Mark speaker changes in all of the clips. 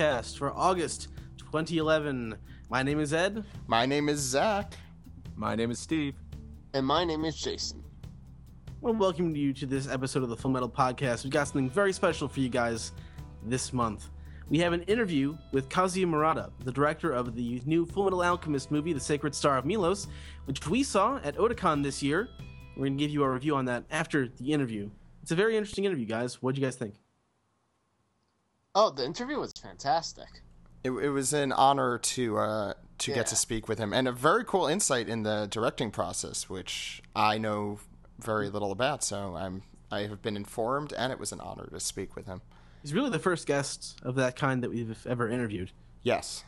Speaker 1: Metal Podcast for August 2011. My name is Ed.
Speaker 2: My name is Zach.
Speaker 3: My name is Steve.
Speaker 4: And my name is Jason.
Speaker 1: Well, welcome you to this episode of the Full Metal Podcast. We've got something very special for you guys this month. We have an interview with Kazuya Murata, the director of the new Full Metal Alchemist movie, The Sacred Star of Milos, which we saw at Otakon this year. We're going to give you a review on that after the interview. It's a very interesting interview, guys. What do you guys think?
Speaker 4: Oh, the interview was fantastic.
Speaker 2: It, it was an honor to uh, to
Speaker 4: Yeah.
Speaker 2: get to speak with him, and a very cool insight in the directing process, which I know very little about. So I'm I have been informed, and it was an honor to speak with him.
Speaker 1: He's really the first guest of that kind that we've ever interviewed.
Speaker 2: Yes,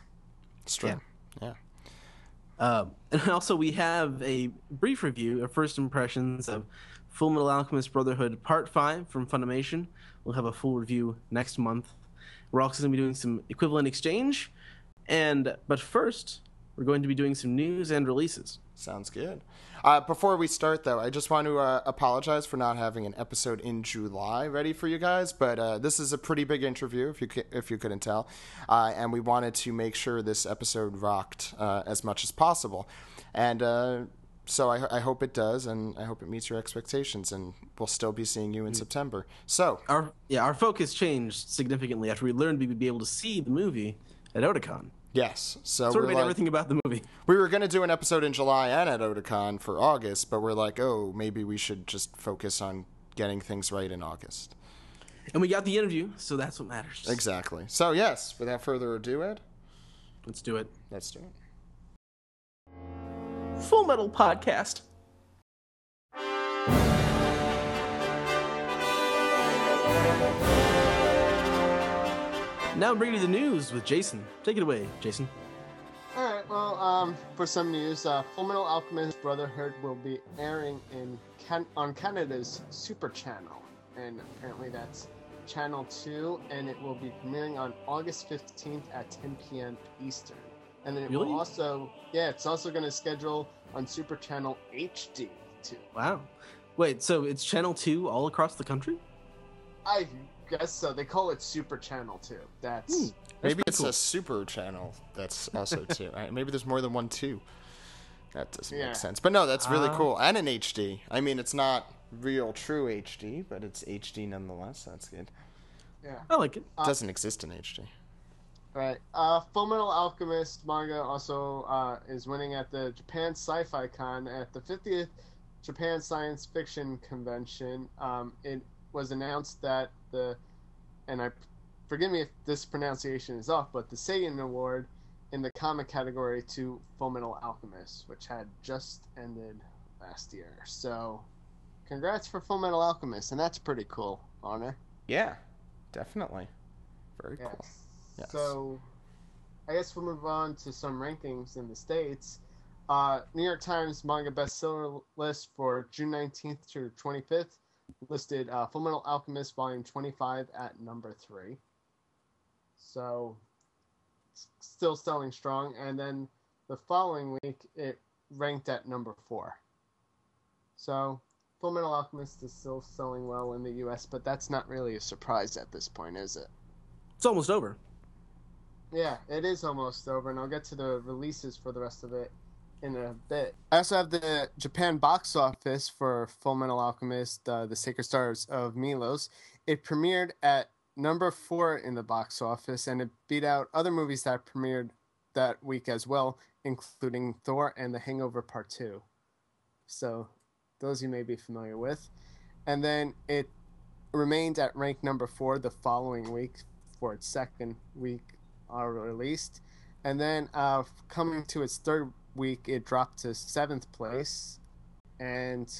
Speaker 2: it's true.
Speaker 1: Yeah.
Speaker 2: Yeah.
Speaker 1: Uh, and also, we have a brief review of first impressions of Full Metal Alchemist Brotherhood Part 5 from Funimation. We'll have a full review next month. We're going to be doing some equivalent exchange. And But first, we're going to be doing some news and releases.
Speaker 2: Sounds good. Uh, before we start, though, I just want to uh, apologize for not having an episode in July ready for you guys. But uh, this is a pretty big interview, if you c- if you couldn't tell, uh, and we wanted to make sure this episode rocked uh, as much as possible, and uh, so I, I hope it does, and I hope it meets your expectations, and we'll still be seeing you in mm. September. So
Speaker 1: Our Yeah, our focus changed significantly after we learned we would be able to see the movie at Otakon.
Speaker 2: yes, so
Speaker 1: Sort
Speaker 2: we're
Speaker 1: of made
Speaker 2: like-
Speaker 1: everything about the movie.
Speaker 2: We were going to do an episode in July and at Otakon for August, but we're like, oh, maybe we should just focus on getting things right in August.
Speaker 1: And we got the interview, so that's what matters.
Speaker 2: Exactly. So, yes, without further ado, Ed,
Speaker 1: Let's do it.
Speaker 2: let's do it.
Speaker 1: Full Metal Podcast. Now bringing you the news with Jason. Take it away, Jason.
Speaker 4: All right. Well, um, for some news, uh, Full Metal Alchemist Brotherhood will be airing in Can- on Canada's Super Channel, and apparently that's Channel Two, and it will be premiering on August fifteenth at 10 p.m. Eastern. And then it
Speaker 1: Really?
Speaker 4: will also, yeah, it's also going to schedule on Super Channel HD too.
Speaker 1: Wow. Wait, so it's Channel 2 all across the country?
Speaker 4: I guess so. They call it Super Channel Two. That's
Speaker 1: Hmm.
Speaker 2: Maybe
Speaker 1: pretty
Speaker 2: it's
Speaker 1: cool.
Speaker 2: a super channel that's also two. Right? Maybe there's more than one two. That doesn't
Speaker 4: Yeah.
Speaker 2: make sense. But no, that's really
Speaker 1: Ah.
Speaker 2: cool. And an HD. I mean, it's not real true HD, but it's HD nonetheless. That's good.
Speaker 4: yeah.
Speaker 1: I like it.
Speaker 2: It doesn't exist in HD.
Speaker 4: Right. Uh, Full Metal Alchemist manga also uh, is winning at the Japan Sci-Fi Con at the 50th Japan Science Fiction Convention. Um, it was announced that the, and I, forgive me if this pronunciation is off, but the Seiyan Award in the comic category to Full Metal Alchemist, which had just ended last year. So, congrats for Full Metal Alchemist, and that's pretty cool honor.
Speaker 2: Yeah, definitely. Very
Speaker 4: Yes.
Speaker 2: cool. Yes.
Speaker 4: So, I guess we'll move on to some rankings in the states. Uh, New York Times manga bestseller list for June 19th to 25th listed uh, Full Metal Alchemist Volume 25 at number three. So, still selling strong. And then the following week, it ranked at number four. So, Full Metal Alchemist is still selling well in the U.S., but that's not really a surprise at this point, is it?
Speaker 1: It's almost over.
Speaker 4: Yeah, it is almost over, and I'll get to the releases for the rest of it in a bit. I also have the Japan box office for Full Metal Alchemist, uh, The Sacred Stars of Milos. It premiered at number four in the box office, and it beat out other movies that premiered that week as well, including Thor and The Hangover Part 2. So, those you may be familiar with. And then it remained at rank number four the following week for its second week uh, released. And then uh, coming to its third week, it dropped to seventh place. And,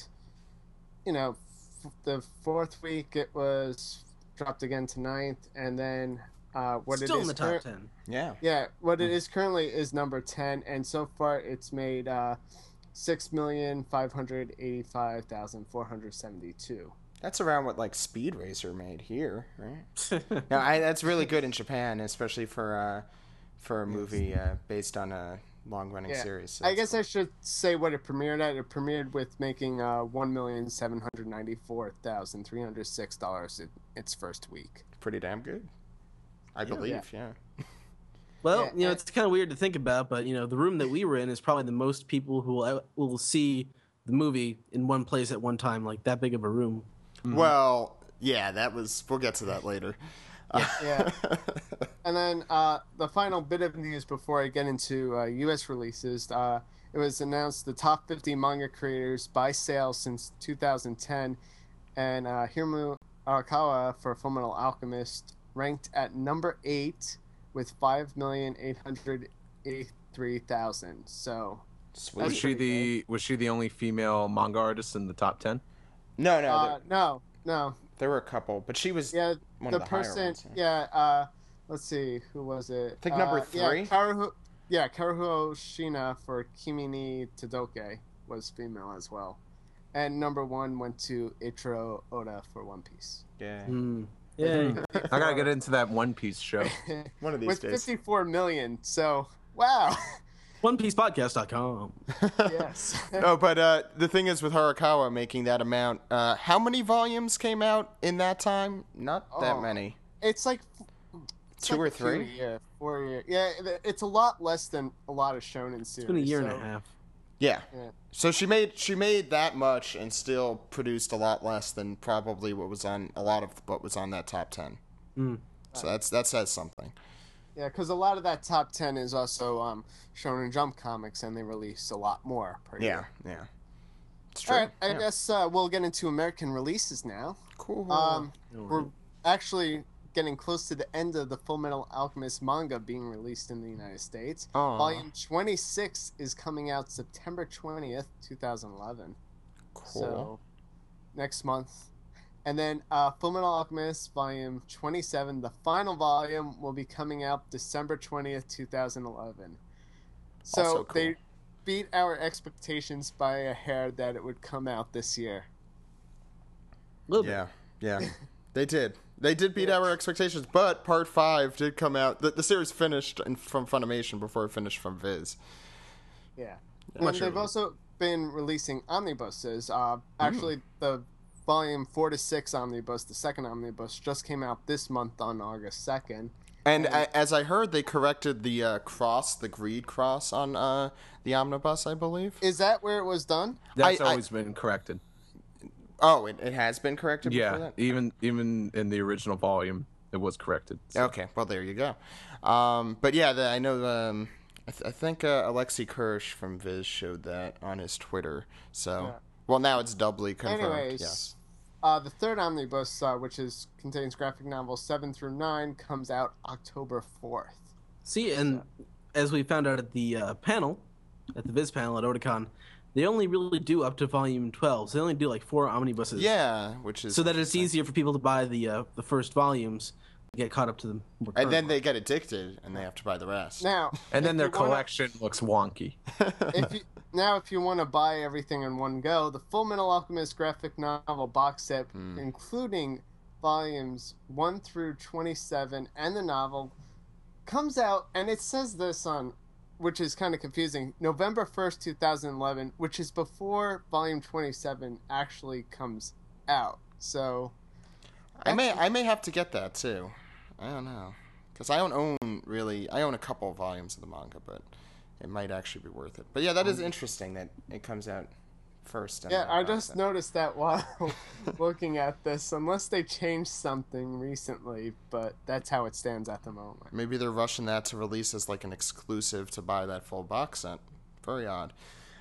Speaker 4: you know, f- the fourth week, it was dropped again to ninth. And then uh, what
Speaker 1: Still
Speaker 4: it
Speaker 1: in the top
Speaker 4: cur-
Speaker 1: 10.
Speaker 2: Yeah.
Speaker 4: yeah, what it is currently is number 10. And so far, it's made uh, 6,585,472.
Speaker 2: That's around what like Speed Racer made here, right? no, I, that's really good in Japan, especially for uh, for a movie uh, based on a long running
Speaker 4: Yeah.
Speaker 2: series. so
Speaker 4: I
Speaker 2: that's
Speaker 4: guess I should say what it premiered at. It premiered with making uh, one million seven hundred ninety four thousand three hundred six dollars in its first week.
Speaker 2: pretty damn good. I believe. Yeah.
Speaker 1: Well,
Speaker 4: Yeah,
Speaker 1: you know, it's kind of weird to think about, but you know, the room that we were in is probably the most people who will, will see the movie in one place at one time, like that big of a room.
Speaker 2: Well, yeah, that was. We'll get to that later.
Speaker 4: Yeah. And then uh, the final bit of news before I get into uh, U.S. releases, uh, it was announced the top 50 manga creators by sales since 2010, and uh, Hiromu Arakawa for Fullmetal Alchemist ranked at number eight with five million eight hundred eighty-three thousand. So
Speaker 2: Sweet.
Speaker 3: Was she
Speaker 4: pretty
Speaker 3: the was she the only female manga artist in the top ten?
Speaker 2: No, no,
Speaker 4: uh,
Speaker 2: there,
Speaker 4: no, no,
Speaker 2: there were a couple, but she was.
Speaker 4: yeah,
Speaker 2: One
Speaker 4: the
Speaker 2: of the
Speaker 4: person,
Speaker 2: ones,
Speaker 4: yeah. Uh, let's see, who was it?
Speaker 2: I think number
Speaker 4: Uh, yeah,
Speaker 2: three?
Speaker 4: Karuhu, yeah, Karuho Shiina for Kimi ni Todoke was female as well, and number one went to Eiichiro Oda for One Piece.
Speaker 2: Yeah.
Speaker 1: Hmm. Yeah.
Speaker 3: I gotta get into that One Piece show.
Speaker 2: One of these
Speaker 4: With
Speaker 2: days.
Speaker 4: 54 million, so wow,
Speaker 1: OnePiecePodcast.com.
Speaker 4: yes.
Speaker 2: no, but uh, the thing is with Harakawa making that amount, uh, how many volumes came out in that time? Not that
Speaker 4: Oh.
Speaker 2: many.
Speaker 4: It's like it's
Speaker 2: Two
Speaker 4: like
Speaker 2: or three?
Speaker 4: Yeah, four a year. Yeah, it's a lot less than a lot of shonen series.
Speaker 1: It's been a year and a half.
Speaker 2: Yeah.
Speaker 4: Yeah.
Speaker 2: So she made she made that much and still produced a lot less than probably what was on a lot of what was on that top ten.
Speaker 1: Mm.
Speaker 2: So that's that says something.
Speaker 4: Yeah, because a lot of that top ten is also um, Shonen Jump comics, and they release a lot more per
Speaker 2: Yeah,
Speaker 4: year.
Speaker 2: yeah. It's true.
Speaker 4: All right, I
Speaker 2: yeah.
Speaker 4: guess uh, we'll get into American releases now.
Speaker 2: Cool.
Speaker 4: Um,
Speaker 1: All
Speaker 4: we're actually getting close to the end of the Full Metal Alchemist manga being released in the United States.
Speaker 2: Aw.
Speaker 4: Volume 26 is coming out September 20th, 2011.
Speaker 2: cool.
Speaker 4: So, next month. And then uh, Full Metal Alchemist Volume 27, the final volume, will be coming out December 20th, 2011. So
Speaker 2: Also cool.
Speaker 4: they beat our expectations by a hair that it would come out this year.
Speaker 1: A little bit.
Speaker 2: yeah, yeah. they did. They did beat our expectations, but part five did come out. The, the series finished in, from Funimation before it finished from Viz.
Speaker 4: Yeah.
Speaker 1: Much
Speaker 4: and they've also been releasing omnibuses. Uh, actually, the volume four to six omnibus, the second omnibus, just came out this month on August second.
Speaker 2: And a, as I heard, they corrected the uh, cross, the greed cross on uh, the omnibus, I believe.
Speaker 4: Is that where it was done?
Speaker 3: That's
Speaker 2: I- I-
Speaker 3: always been corrected.
Speaker 2: Oh, it, it has been corrected. before
Speaker 3: Yeah,
Speaker 2: that?
Speaker 3: even even in the original volume, it was corrected. So-
Speaker 2: Okay, well there you go. Um, but yeah, the, I know. Um, I, th- I think uh, Alexis Kirsch from Viz showed that on his Twitter. So,
Speaker 4: Yeah.
Speaker 2: Well, now it's doubly confirmed.
Speaker 4: Anyways,
Speaker 2: yes.
Speaker 4: uh, the third omnibus, uh, which is contains graphic novels seven through nine, comes out October fourth.
Speaker 1: See, and as we found out at the uh, panel, at the Viz panel at Otakon, they only really do up to volume 12. So they only do like four omnibuses.
Speaker 2: Yeah, which is
Speaker 1: So that it's easier for people to buy the uh, the first volumes, to get caught up to them.
Speaker 2: And then
Speaker 1: current
Speaker 2: they get addicted, and they have to buy the rest.
Speaker 4: Now,
Speaker 3: And then their
Speaker 4: you wanna-
Speaker 3: collection looks wonky.
Speaker 4: if you now if you want to buy everything in one go, the Full Metal Alchemist graphic novel box set,
Speaker 2: Hmm.
Speaker 4: including volumes one through twenty-seven and the novel, comes out, and it says this on, which is kind of confusing. November first, two thousand eleven, which is before volume twenty-seven actually comes out. So,
Speaker 2: I may, I may have to get that too. I don't know, because I don't own really. I own a couple of volumes of the manga, but it might actually be worth it. But yeah, that is interesting that it comes out first.
Speaker 4: yeah, I just noticed that while looking at this, unless they changed something recently, but that's how it stands at the moment.
Speaker 2: Maybe they're rushing that to release as like an exclusive to buy that full box set. Very odd.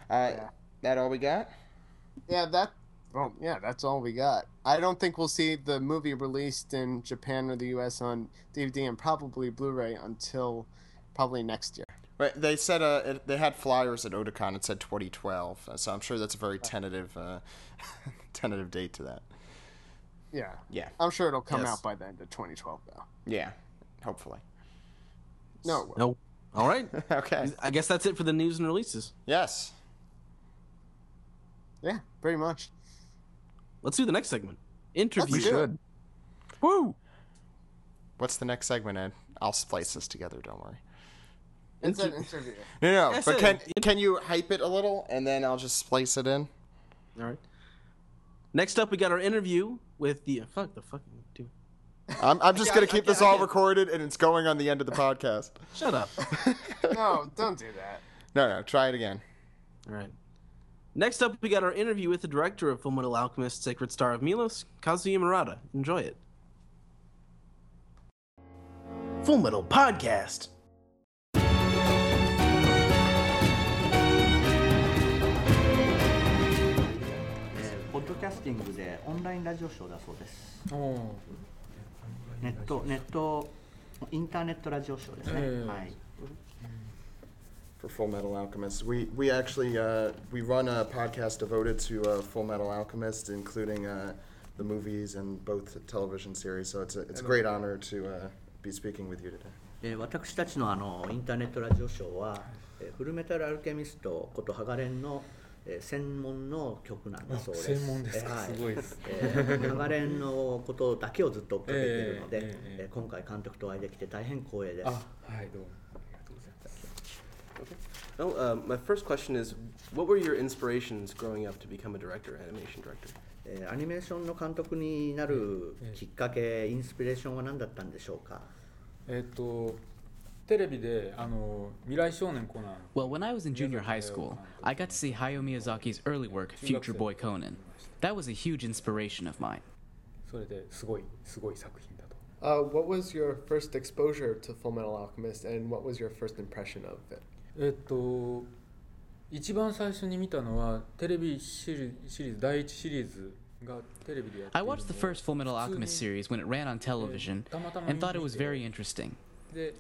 Speaker 2: Uh,
Speaker 4: Yeah.
Speaker 2: That all we got?
Speaker 4: Yeah, that. Well, yeah, that's all we got. I don't think we'll see the movie released in Japan or the U.S. on DVD and probably Blu-ray until probably next year.
Speaker 2: Right, they said uh, it, they had flyers at Otakon. It said 2012, uh, so I'm sure that's a very tentative, uh, tentative date to that.
Speaker 4: Yeah,
Speaker 2: Yeah,
Speaker 4: I'm sure it'll come
Speaker 1: Yes.
Speaker 4: out by the end of 2012, though.
Speaker 2: yeah, hopefully.
Speaker 4: No.
Speaker 1: No. All right.
Speaker 2: okay.
Speaker 1: I guess that's it for the news and releases.
Speaker 2: Yes.
Speaker 4: Yeah, pretty much.
Speaker 1: Let's do the next segment.
Speaker 3: We
Speaker 1: Interview.
Speaker 4: do it.
Speaker 3: should. Woo!
Speaker 2: What's the next segment, Ed? I'll splice this together. Don't worry.
Speaker 4: It's an interview.
Speaker 2: No, no.
Speaker 1: Yes,
Speaker 2: but
Speaker 1: it-
Speaker 2: can can you hype it a little, and then I'll just splice it in.
Speaker 1: All right. Next up, we got our interview with the fuck the fucking dude.
Speaker 2: I'm, I'm just
Speaker 1: Yeah,
Speaker 2: gonna
Speaker 1: I-
Speaker 2: keep
Speaker 1: I
Speaker 2: this
Speaker 1: I
Speaker 2: all
Speaker 1: can't.
Speaker 2: recorded, and it's going on the end of the podcast.
Speaker 1: Shut up.
Speaker 4: No, don't do that.
Speaker 2: No, no, try it again.
Speaker 1: All right. Next up, we got our interview with the director of Full Metal Alchemist: Sacred Star of Milos, Kazuya Murata. Enjoy it. Full Metal Podcast.
Speaker 5: キャスティングでオンラインラジオショーだそうです。ネット、ネット、インターネットラジオショーですね。
Speaker 6: ええ
Speaker 5: はい。
Speaker 2: For Full Metal Alchemist, we we actually uh, we run a podcast devoted to uh, Full Metal Alchemist, including uh, the movies and both television series. So it's a it's a great honor to uh, be speaking with you today.
Speaker 5: えー私たちのあのインターネットラジオショーは、えーフルメタルアルケミストことハガレンの、えー専門の曲なんだそうです。
Speaker 6: 専門ですか
Speaker 5: えーはい
Speaker 6: すごいです
Speaker 5: えーハガレンのことだけをずっと追っかけているので、
Speaker 6: えーえー
Speaker 5: 今回監督とお会いできて大変光栄です。
Speaker 6: あはいどうもありがとうございます
Speaker 7: Well, uh, my first question is, what were your inspirations growing up to become a director, animation director?
Speaker 5: えーアニメーションの監督になるきっかけ、インスピレーションは何だったんでしょうか？
Speaker 6: えっと テレビであの未来少年コナン
Speaker 8: Well, when I was in junior high school, I got to see Hayao Miyazaki's early work, Future Boy Conan. That was a huge inspiration of mine.
Speaker 6: それですごいすごい作品だと
Speaker 4: Uh, what was your first exposure to Full Metal Alchemist, and what was your first impression of it?
Speaker 6: えっと一番最初に見たのはテレビシリシリーズ第一シリーズがテレビでやって
Speaker 8: I
Speaker 6: いるのを
Speaker 8: watched the first Full Metal Alchemist series when it ran on television and thought it was very interesting.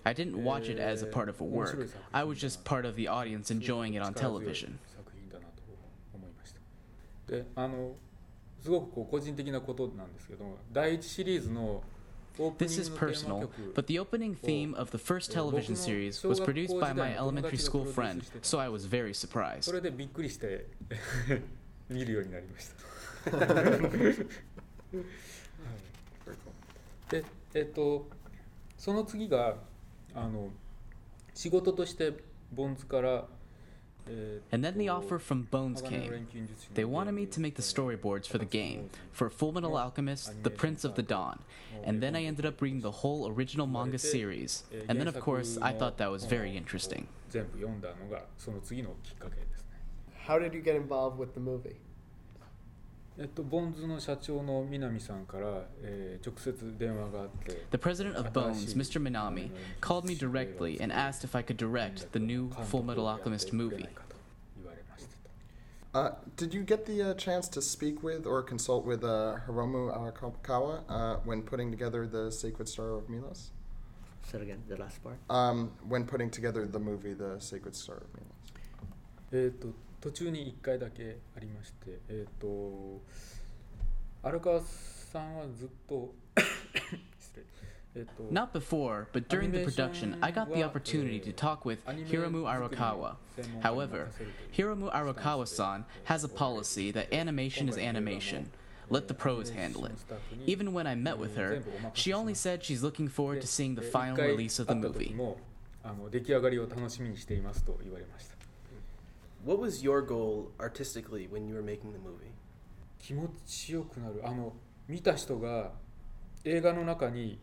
Speaker 8: I didn't watch it as a part of a work. I was just part of the audience enjoying it on television. This is personal, but the opening theme of the first television series was produced by my elementary school friend, so I was very surprised.
Speaker 6: それでびっくりして見るようになりました。で、えっと その次があの仕事としてボンズから、えー
Speaker 8: And then the
Speaker 6: と
Speaker 8: offer from Bones
Speaker 6: 鋼の
Speaker 8: came.
Speaker 6: 錬金術師の
Speaker 8: They wanted me to make the storyboards for the game, for Full Metal Alchemist, The Prince of the Dawn, and then I ended up reading the whole original manga series. And then, of course, I thought that was very interesting.
Speaker 6: 全部読んだのがその次のきっかけですね。
Speaker 4: How did you get involved with the movie?
Speaker 6: えっと、ボンズの社長の南さんから、えー直接電話があって、
Speaker 8: The president of Bones, Mr. Minami, called me directly and asked if I could direct the new Full Metal Alchemist movie.
Speaker 6: 言われましたと
Speaker 2: Uh, did you get the uh, chance to speak with or consult with uh, Hiromu Arakawa uh, when putting together the Sacred Star of Milos?
Speaker 5: So again, the last part.
Speaker 2: Um, when putting together the movie, The Sacred Star of Milos.
Speaker 6: えっ、と 途中に1回だけありましてえっ、と荒川さんはずっと失礼えっ、と
Speaker 8: Not before, but during the production, I got the opportunity to talk with Hiromu Arakawa. However, Hiromu Arakawa san has a policy that animation is animation. Let the pros handle it. Even when I met with her, she only said she's looking forward to seeing the
Speaker 6: で
Speaker 8: final
Speaker 6: 一回
Speaker 8: release of the
Speaker 6: 会った時
Speaker 8: movie.
Speaker 7: What was your goal artistically when you were making the movie?
Speaker 6: 気持ちよくなるあの見た人が映画の中に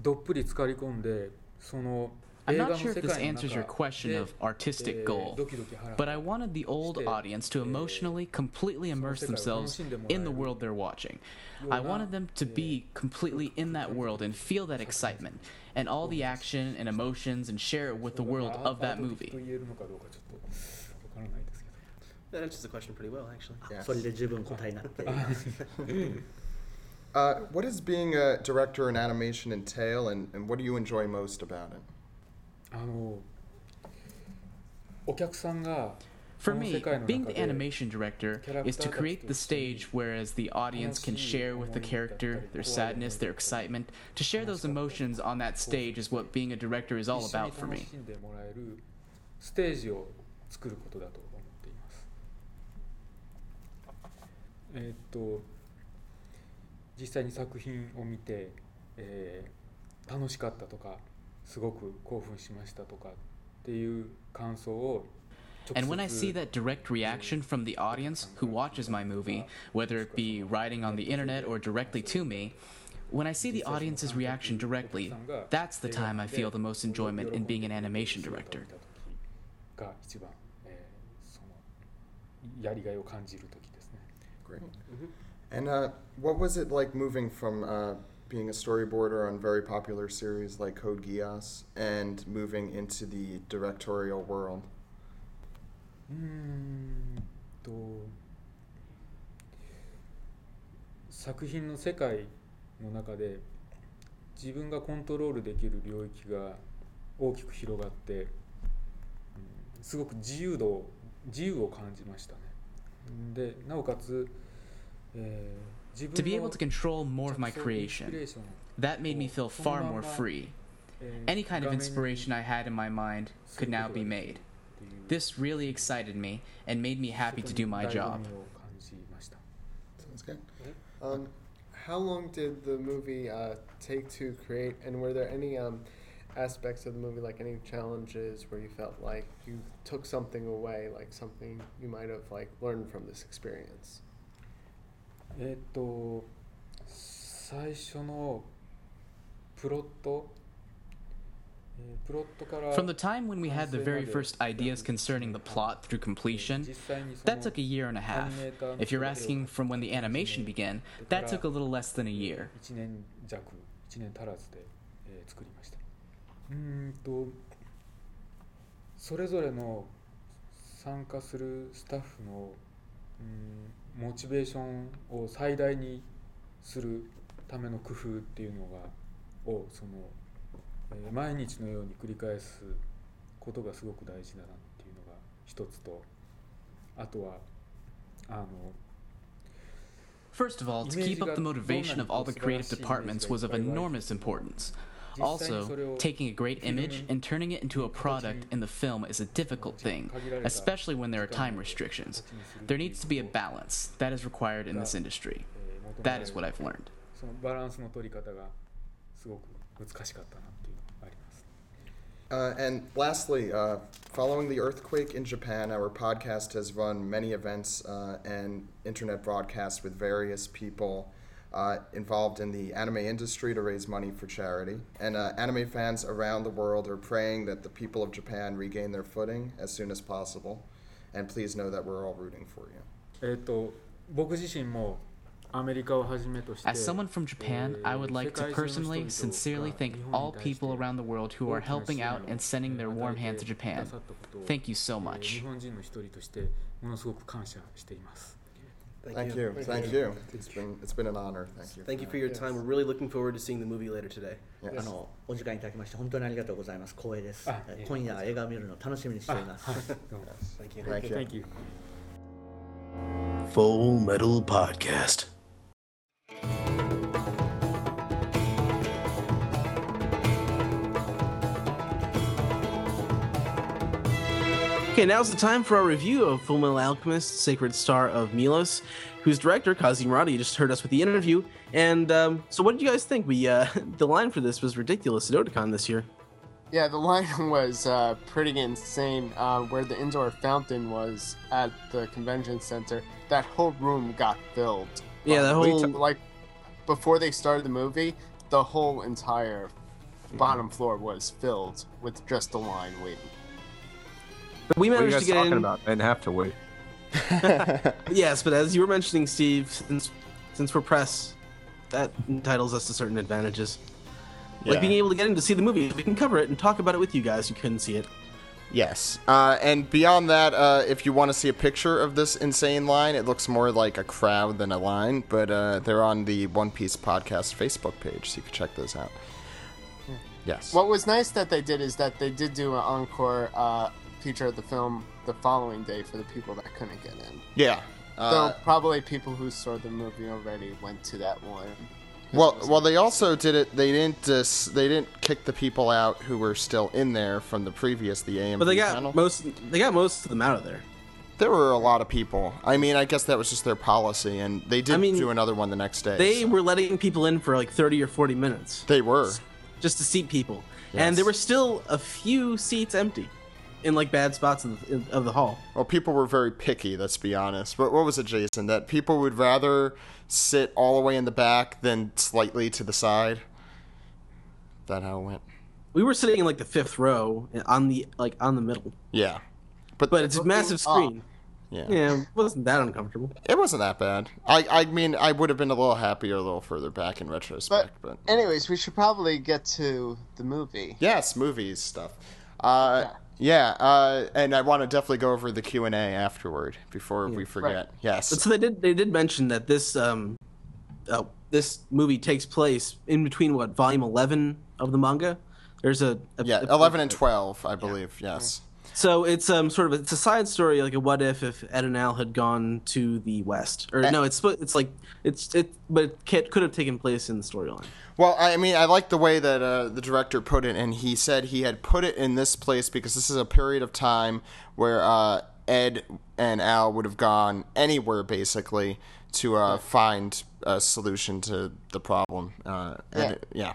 Speaker 6: どっぷり浸かり込んでその
Speaker 8: I'm
Speaker 6: 映画
Speaker 8: not
Speaker 6: の
Speaker 8: sure
Speaker 6: 世
Speaker 8: if this
Speaker 6: 界の
Speaker 8: answers
Speaker 6: 中
Speaker 8: your question
Speaker 6: で
Speaker 8: of artistic
Speaker 6: えー
Speaker 8: goal,
Speaker 6: ドキドキハラハ
Speaker 8: but
Speaker 6: ラ
Speaker 8: I wanted the old audience to emotionally, completely immerse themselves in the world they're watching. I wanted them to be completely in that world and feel that excitement and all the action and emotions and share it with the world of that
Speaker 6: アート的
Speaker 8: movie.
Speaker 7: That answers the question pretty well, actually.
Speaker 2: Yes.
Speaker 5: それで十分答えになって。
Speaker 2: Uh, what does being a director in animation entail, and, and what do you enjoy most about it?
Speaker 6: あのお客さんが
Speaker 8: For
Speaker 6: この
Speaker 8: me,
Speaker 6: 世界の
Speaker 8: being
Speaker 6: 中
Speaker 8: the
Speaker 6: で
Speaker 8: animation director is to create the stage whereas the audience can share with the character their sadness, their excitement. To share those emotions on that stage is what being a director is all
Speaker 6: 一緒に
Speaker 8: about for
Speaker 6: 楽
Speaker 8: me.
Speaker 6: しんでもらえるステージを作ることだと えーっと実際に作品を見て、えー楽しかったとかすごく興奮しましたとかっていう感想を直
Speaker 8: And when I see
Speaker 6: 接
Speaker 8: that direct reaction from the audience who watches my movie, whether it be writing on the internet or directly to me, When I see the audience's reaction directly, that's the time I feel the most enjoyment in being an animation director.
Speaker 6: やりがいを感じる時
Speaker 2: Great. And uh, what was it like moving from uh, being a storyboarder on very popular series like Code Geass and moving into the directorial world?
Speaker 6: うーんと作品の世界の中で自分がコントロールできる領域が大きく広がって、うんすごく自由度を自由を感じましたね。でなおかつ、えー
Speaker 8: To be able to control more of my creation. That made me feel far more free. Any kind of inspiration I had in my mind could now be made. This really excited me and made me happy to do my job.
Speaker 2: Sounds good.
Speaker 4: Um, how long did the movie uh, take to create, and were there any um, aspects of the movie, like any challenges, where you felt like you took something away, like something you might have like learned from this experience?
Speaker 6: えっと最初のプロット、えープロットから
Speaker 8: From the time when we had the very first ideas concerning the plot through completion, that took a year and a half. If you're asking from when the animation began, that took a little less than a year.
Speaker 6: 1年弱1年足らずで、えー作りました うーんとそれぞれの参加するスタッフのうーんモチベーションを最大にするための工夫っていうのがをその、えー毎日のように繰り返すことがすごく大事だなっていうのが一つとあとはあの
Speaker 8: First of all, to keep up the motivation of all the creative departments was of enormous importance. Also, taking a great image and turning it into a product in the film is a difficult thing, especially when there are time restrictions. There needs to be a balance. That is required in this industry.
Speaker 6: えー求めら
Speaker 8: That
Speaker 6: れ
Speaker 8: is
Speaker 6: る
Speaker 8: what I've learned.
Speaker 6: そのバランスの取り方がすごく難しかったなっていうのがあります。
Speaker 2: Uh, and lastly, uh, following the earthquake in Japan, our podcast has run many events uh, and internet broadcasts with various people uh, involved in the anime industry to raise money for charity. And uh, anime fans around the world are praying that the people of Japan regain their footing as soon as possible. And please know that we're all rooting for you.
Speaker 6: えっ、と僕自身もアメリカをはじめとして
Speaker 8: As someone from Japan, I would like to personally, sincerely thank all people around the world who are helping out and sending their warm hand to Japan. Thank you so
Speaker 6: 日
Speaker 8: much.
Speaker 2: Thank you. Thank you. It's been, it's been an honor. Thank you.
Speaker 7: Thank you for your time. We're really looking forward to seeing the movie later today.
Speaker 5: あ
Speaker 2: Yes.
Speaker 5: のお時間いただきまして本当にありがとうございます光栄です
Speaker 6: あ
Speaker 5: えー今夜映画を見るのを楽しみにしています
Speaker 6: どうも
Speaker 7: Thank you.
Speaker 2: Thank you.
Speaker 6: Thank you.
Speaker 1: Full Metal Podcast. Okay, now's the time for our review of Full Metal Alchemist: Sacred Star of Milos, whose director Kazi Murata you just heard us with the interview. And um, so, what did you guys think? We uh, the line for this was ridiculous at Otakon this year.
Speaker 4: Yeah, the line was uh, pretty insane. Uh, where the indoor fountain was at the convention center, that whole room got filled.
Speaker 1: Yeah, that
Speaker 4: We
Speaker 1: whole
Speaker 4: t- like before they started the movie, the whole entire bottom floor was filled with just the line waiting.
Speaker 1: We
Speaker 3: What are you
Speaker 1: managed
Speaker 3: guys
Speaker 1: to get
Speaker 3: talking
Speaker 1: in.
Speaker 3: about? I didn't have to wait.
Speaker 1: Yes, but as you were mentioning, Steve, since since we're press, that entitles us to certain advantages. Like being able to get in to see the movie, we can cover it and talk about it with you guys who couldn't see it.
Speaker 2: Yes. Uh, and beyond that, uh, if you want to see a picture of this insane line, it looks more like a crowd than a line, but uh, they're on the One Piece Podcast Facebook page, so you can check those out. Yes.
Speaker 4: What was nice that they did is that they did do an encore uh, feature of the film the following day for the people that couldn't get in.
Speaker 2: yeah.
Speaker 4: So
Speaker 2: Uh,
Speaker 4: probably people who saw the movie already went to that one.
Speaker 2: well,
Speaker 4: it was-
Speaker 2: well, they also did it. They didn't. Dis, they didn't kick the people out who were still in there from the previous the AMV
Speaker 1: But they got
Speaker 2: panel.
Speaker 1: most they got most of them out of there.
Speaker 2: there were a lot of people. I mean, I guess that was just their policy, and they did
Speaker 1: I mean,
Speaker 2: do another one the next day.
Speaker 1: They
Speaker 2: so-
Speaker 1: were letting people in for like 30 or 40 minutes
Speaker 2: They were.
Speaker 1: just to seat people.
Speaker 2: Yes.
Speaker 1: And there were still a few seats empty. In like bad spots of the, of the hall.
Speaker 2: Well, people were very picky. Let's be honest. But what was it, Jason? That people would rather sit all the way in the back than slightly to the side. That how it went.
Speaker 1: We were sitting in like the fifth row on the like on the middle,
Speaker 2: Yeah,
Speaker 1: but but it's a massive screen.
Speaker 2: yeah.
Speaker 1: Yeah, it wasn't that uncomfortable.
Speaker 2: It wasn't that bad. I I mean, I would have been a little happier a little further back in retrospect, but,
Speaker 4: Anyways, we should probably get to the movie.
Speaker 2: yes, movies stuff. Uh, yeah, uh, and I want to definitely go over the Q and A afterward before we forget. Yes.
Speaker 1: But so they did they did mention that this um, uh, this movie takes place in between what volume eleven of the manga. There's a, a
Speaker 2: yeah,
Speaker 1: a-
Speaker 2: eleven and twelve, I believe. Yes.
Speaker 1: So it's um sort of it's a side story like a what if if Ed and Al had gone to the west or
Speaker 2: Eh.
Speaker 1: no it's it's like it's it but it could have taken place in the storyline.
Speaker 2: Well, I mean, I like the way that uh, the director put it, and he said he had put it in this place because this is a period of time where uh, Ed and Al would have gone anywhere basically to uh, find a solution to the problem. Uh,
Speaker 4: Yeah.
Speaker 2: it- yeah.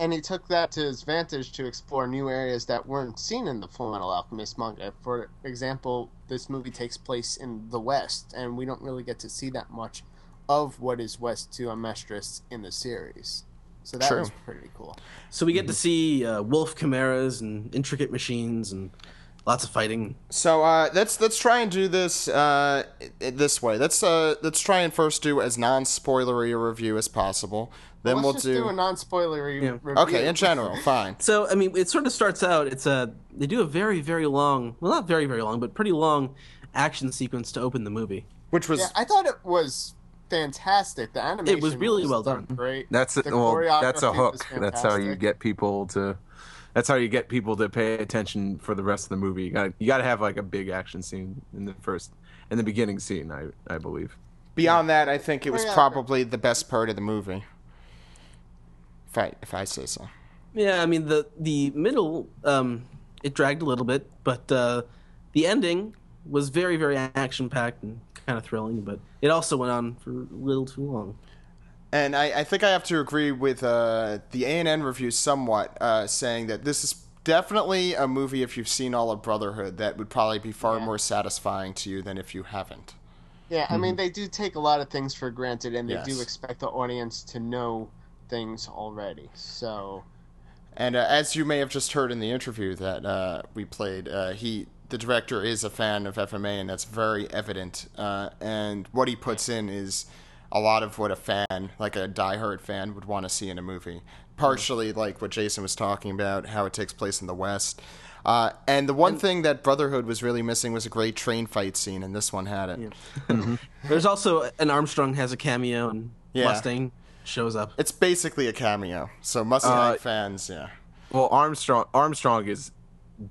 Speaker 4: And he took that to his advantage to explore new areas that weren't seen in the Full Metal Alchemist manga. For example, this movie takes place in the West, and we don't really get to see that much of what is West to Amestris in the series. So that
Speaker 2: True.
Speaker 4: was pretty cool.
Speaker 1: So we get to see uh, wolf chimeras and intricate machines and lots of fighting.
Speaker 2: So uh, let's let's try and do this uh, i- i- this way. Let's uh, let's try and first do as non-spoilery a review as possible. Then
Speaker 4: Let's
Speaker 2: we'll
Speaker 4: just
Speaker 2: do.
Speaker 4: do, a non-spoilery
Speaker 1: Yeah.
Speaker 4: review.
Speaker 2: okay, in general, fine.
Speaker 1: So I mean, it sort of starts out. It's a they do a very very long, well not very very long, but pretty long action sequence to open the movie.
Speaker 2: Which was
Speaker 4: Yeah, I thought it was fantastic. The animation it
Speaker 1: was really well done.
Speaker 4: Great.
Speaker 3: That's
Speaker 4: The
Speaker 3: well, that's a hook. That's how you get people to. That's how you get people to pay attention for the rest of the movie. You got you got to have like a big action scene in the first, in the beginning scene. I I believe.
Speaker 2: Beyond that, I think it oh,
Speaker 4: was
Speaker 2: probably the best part of the movie. If I if I say so.
Speaker 1: Yeah, I mean the the middle um it dragged a little bit, but uh the ending was very very action packed and kind of thrilling, but it also went on for a little too long.
Speaker 2: And I, I think I have to agree with uh, the ANN review somewhat, uh, saying that this is definitely a movie if you've seen all of Brotherhood that would probably be far more satisfying to you than if you haven't.
Speaker 4: Yeah, I mean they do take a lot of things for granted, and they do expect the audience to know things already. So
Speaker 2: And uh, as you may have just heard in the interview that uh, we played, uh, he the director is a fan of FMA, and that's very evident. Uh, and what he puts in is a lot of what a fan, like a diehard fan, would want to see in a movie. Partially like what Jason was talking about, how it takes place in the West. Uh, and the one thing that Brotherhood was really missing was a great train fight scene, and this one had it.
Speaker 1: There's also an Armstrong has a cameo and
Speaker 2: Yeah.
Speaker 1: Mustang shows up.
Speaker 2: It's basically a cameo. So Mustang
Speaker 3: Uh,
Speaker 2: fans, yeah.
Speaker 3: Well, Armstrong Armstrong is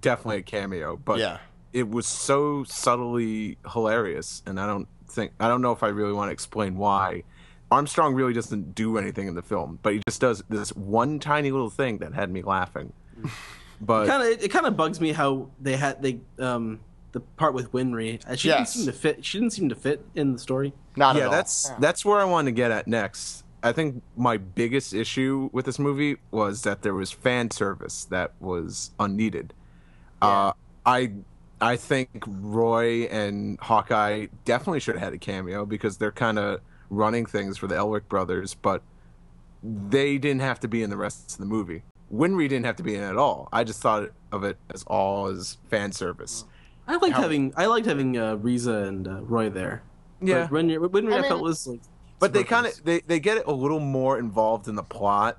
Speaker 3: definitely a cameo, but
Speaker 2: Yeah.
Speaker 3: it was so subtly hilarious, and I don't think I don't know if I really want to explain why. Armstrong really doesn't do anything in the film, but he just does this one tiny little thing that had me laughing. But
Speaker 1: Kind of it, kind of bugs me how they had they um the part with Winry. uh, She didn't seem to fit. She didn't seem to fit in the story.
Speaker 2: Not at
Speaker 3: yeah,
Speaker 2: all.
Speaker 3: that's that's where I wanted to get at next. I think my biggest issue with this movie was that there was fan service that was unneeded. Uh, I I think Roy and Hawkeye definitely should have had a cameo because they're kind of running things for the Elric brothers, but they didn't have to be in the rest of the movie. Winry didn't have to be in it at all. I just thought of it as all as fan service.
Speaker 1: I liked
Speaker 2: How-
Speaker 1: having I liked having uh, Riza and uh, Roy there.
Speaker 3: Yeah.
Speaker 1: But Winry, Winry I,
Speaker 4: I
Speaker 1: felt was like.
Speaker 3: But they kind of they, they get a little more involved in the plot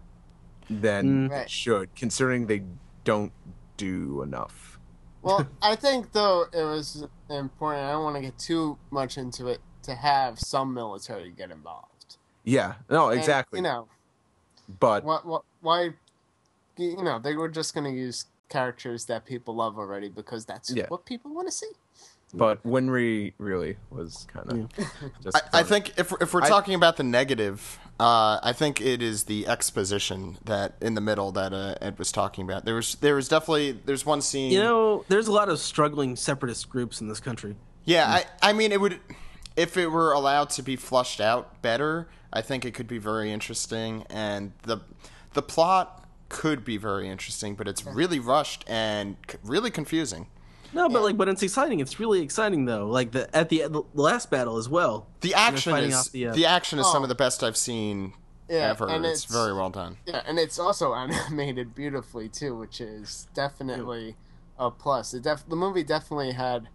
Speaker 3: than
Speaker 1: Mm.
Speaker 4: Right.
Speaker 3: should considering they don't do enough
Speaker 4: Well, I think though it was important. I don't want to get too much into it to have some military get involved.
Speaker 3: yeah no
Speaker 4: And,
Speaker 3: exactly
Speaker 4: you know,
Speaker 3: but
Speaker 4: what, what, why? You know, they were just going to use characters that people love already because that's
Speaker 3: Yeah.
Speaker 4: what people want to see.
Speaker 3: But winry really was kind of just
Speaker 2: I, I think if if we're
Speaker 3: I-
Speaker 2: talking about the negative, uh, I think it is the exposition that in the middle that uh, Ed was talking about. There was there was definitely there's one scene.
Speaker 1: You know, there's a lot of struggling separatist groups in this country.
Speaker 2: yeah, I I mean it would if it were allowed to be flushed out better. I think it could be very interesting, and the the plot could be very interesting, but it's really rushed and really confusing.
Speaker 1: No, but
Speaker 4: Yeah.
Speaker 1: like, but it's exciting. It's really exciting though. Like the at the, the last battle as well.
Speaker 2: The action is
Speaker 1: off the,
Speaker 2: the,
Speaker 1: uh,
Speaker 2: action is some
Speaker 4: Oh.
Speaker 2: of the best I've seen
Speaker 4: Yeah,
Speaker 2: ever.
Speaker 4: and
Speaker 2: It's,
Speaker 4: it's-
Speaker 2: very well done.
Speaker 4: Yeah, and it's also animated beautifully too, which is definitely a plus. It def- the movie definitely had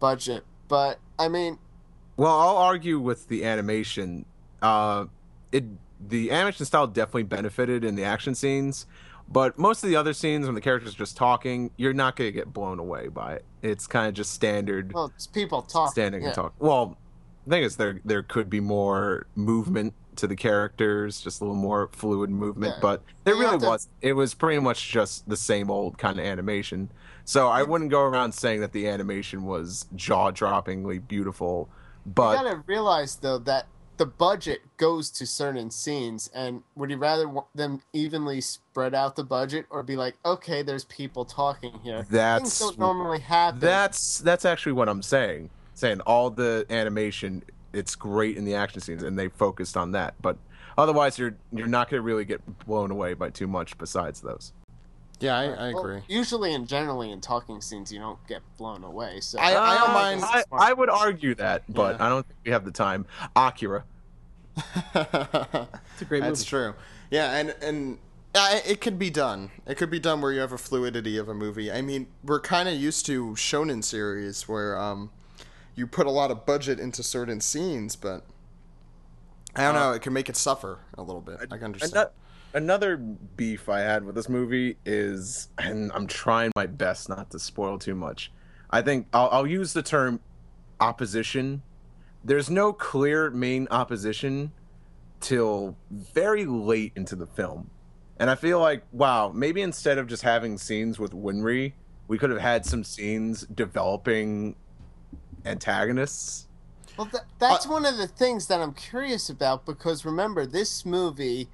Speaker 4: budget, but I mean,
Speaker 3: Well, I'll argue with the animation. Uh, it the animation style definitely benefited in the action scenes, but most of the other scenes when the characters are just talking, you're not gonna get blown away by it. It's kind of just standard
Speaker 4: well, it's people talking.
Speaker 3: standing
Speaker 4: yeah.
Speaker 3: and talk. Well, the thing is, there there could be more movement to the characters, just a little more fluid movement,
Speaker 4: Yeah.
Speaker 3: but there
Speaker 4: You
Speaker 3: really
Speaker 4: to-
Speaker 3: was. It was pretty much just the same old kind of animation. So I wouldn't go around saying that the animation was jaw droppingly beautiful, but
Speaker 4: you gotta realize though that the budget goes to certain scenes, and would you rather them evenly spread out the budget, or be like, okay, there's people talking here? Things
Speaker 3: That's
Speaker 4: don't normally happen.
Speaker 3: That's that's actually what I'm saying. Saying all the animation, it's great in the action scenes, and they focused on that. But otherwise, you're you're not going to really get blown away by too much besides those.
Speaker 2: Yeah, I, I
Speaker 4: Well,
Speaker 2: agree.
Speaker 4: usually and generally in talking scenes, you don't get blown away. So
Speaker 2: I- I don't
Speaker 3: Uh,
Speaker 2: mind-
Speaker 3: I, I would argue that, but
Speaker 2: Yeah.
Speaker 3: I don't think we have the time. Akira.
Speaker 1: It's a great
Speaker 2: That's true. Yeah, and and uh, it could be done. It could be done where you have a fluidity of a movie. I mean, we're kind of used to shonen series where um, you put a lot of budget into certain scenes, but I don't know. It can make it suffer a little bit. I can understand.
Speaker 3: Ano- Another beef I had with this movie is, and I'm trying my best not to spoil too much. I think I'll, I'll use the term opposition. There's no clear main opposition till very late into the film. And I feel like, wow, maybe instead of just having scenes with Winry, we could have had some scenes developing antagonists.
Speaker 4: Well, th- that's
Speaker 2: Uh,
Speaker 4: one of the things that I'm curious about because remember, this movie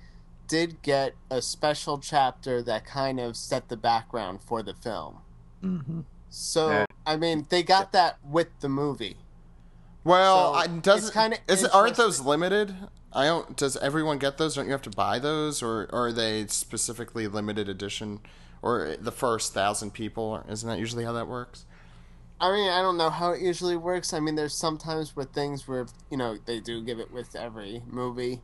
Speaker 4: did get a special chapter that kind of set the background for the film.
Speaker 3: Mm-hmm.
Speaker 4: So,
Speaker 3: Yeah.
Speaker 4: I mean, they got that with the movie.
Speaker 2: well,
Speaker 4: so
Speaker 2: I, does
Speaker 4: it's
Speaker 2: it,
Speaker 4: kinda
Speaker 2: is it, aren't those limited? I don't. Does everyone get those? Don't you have to buy those, or, or are they specifically limited edition, or the first thousand people? Isn't that usually how that works?
Speaker 4: I mean, I don't know how it usually works. I mean, there's sometimes with things where, you know, they do give it with every movie.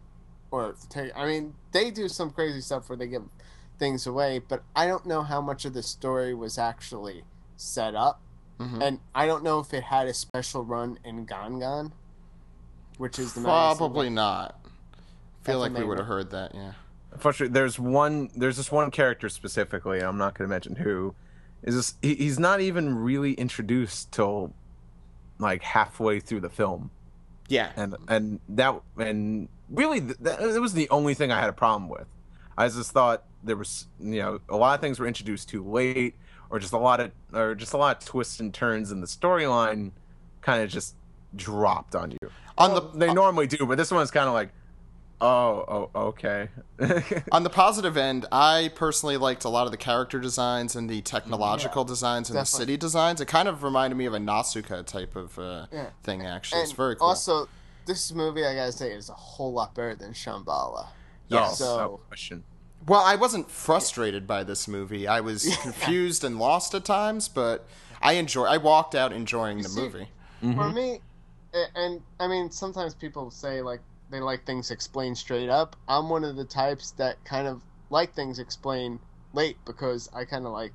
Speaker 4: Or, take, I mean, they do some crazy stuff where they give things away, but I don't know how much of the story was actually set up.
Speaker 2: Mhm.
Speaker 4: And I don't know if it had a special run in Gangan, which is the
Speaker 2: Probably
Speaker 4: that-
Speaker 2: not. Feel like we would have heard that. Yeah.
Speaker 3: Unfortunately, there's one. There's this one character specifically. I'm not going to mention who. Is this? He, he's not even really introduced till like halfway through the film,
Speaker 2: Yeah.
Speaker 3: and and that and really th- that it was the only thing I had a problem with. I just thought there was you know a lot of things were introduced too late, or just a lot of or just a lot of twists and turns in the storyline, kind of just dropped on you.
Speaker 2: On
Speaker 3: Well,
Speaker 2: the
Speaker 3: they normally do, but this one's kind of like, oh, oh, okay.
Speaker 2: on the positive end, I personally liked a lot of the character designs and the technological designs and the city designs. It kind of reminded me of a Nausicaa type of uh,
Speaker 4: Yeah.
Speaker 2: thing. Actually, it's
Speaker 4: And
Speaker 2: very cool.
Speaker 4: Also, this movie, I gotta say, is a whole lot better than Shambhala.
Speaker 2: Yeah,
Speaker 3: Oh,
Speaker 4: so-
Speaker 3: no question.
Speaker 2: well, I wasn't frustrated by this movie. I was confused and lost at times, but I enjoy. I walked out enjoying the
Speaker 4: see-
Speaker 2: movie. Mm-hmm.
Speaker 4: For me, and I mean, sometimes people say like they like things explained straight up. I'm one of the types that kind of like things explained late because I kind of like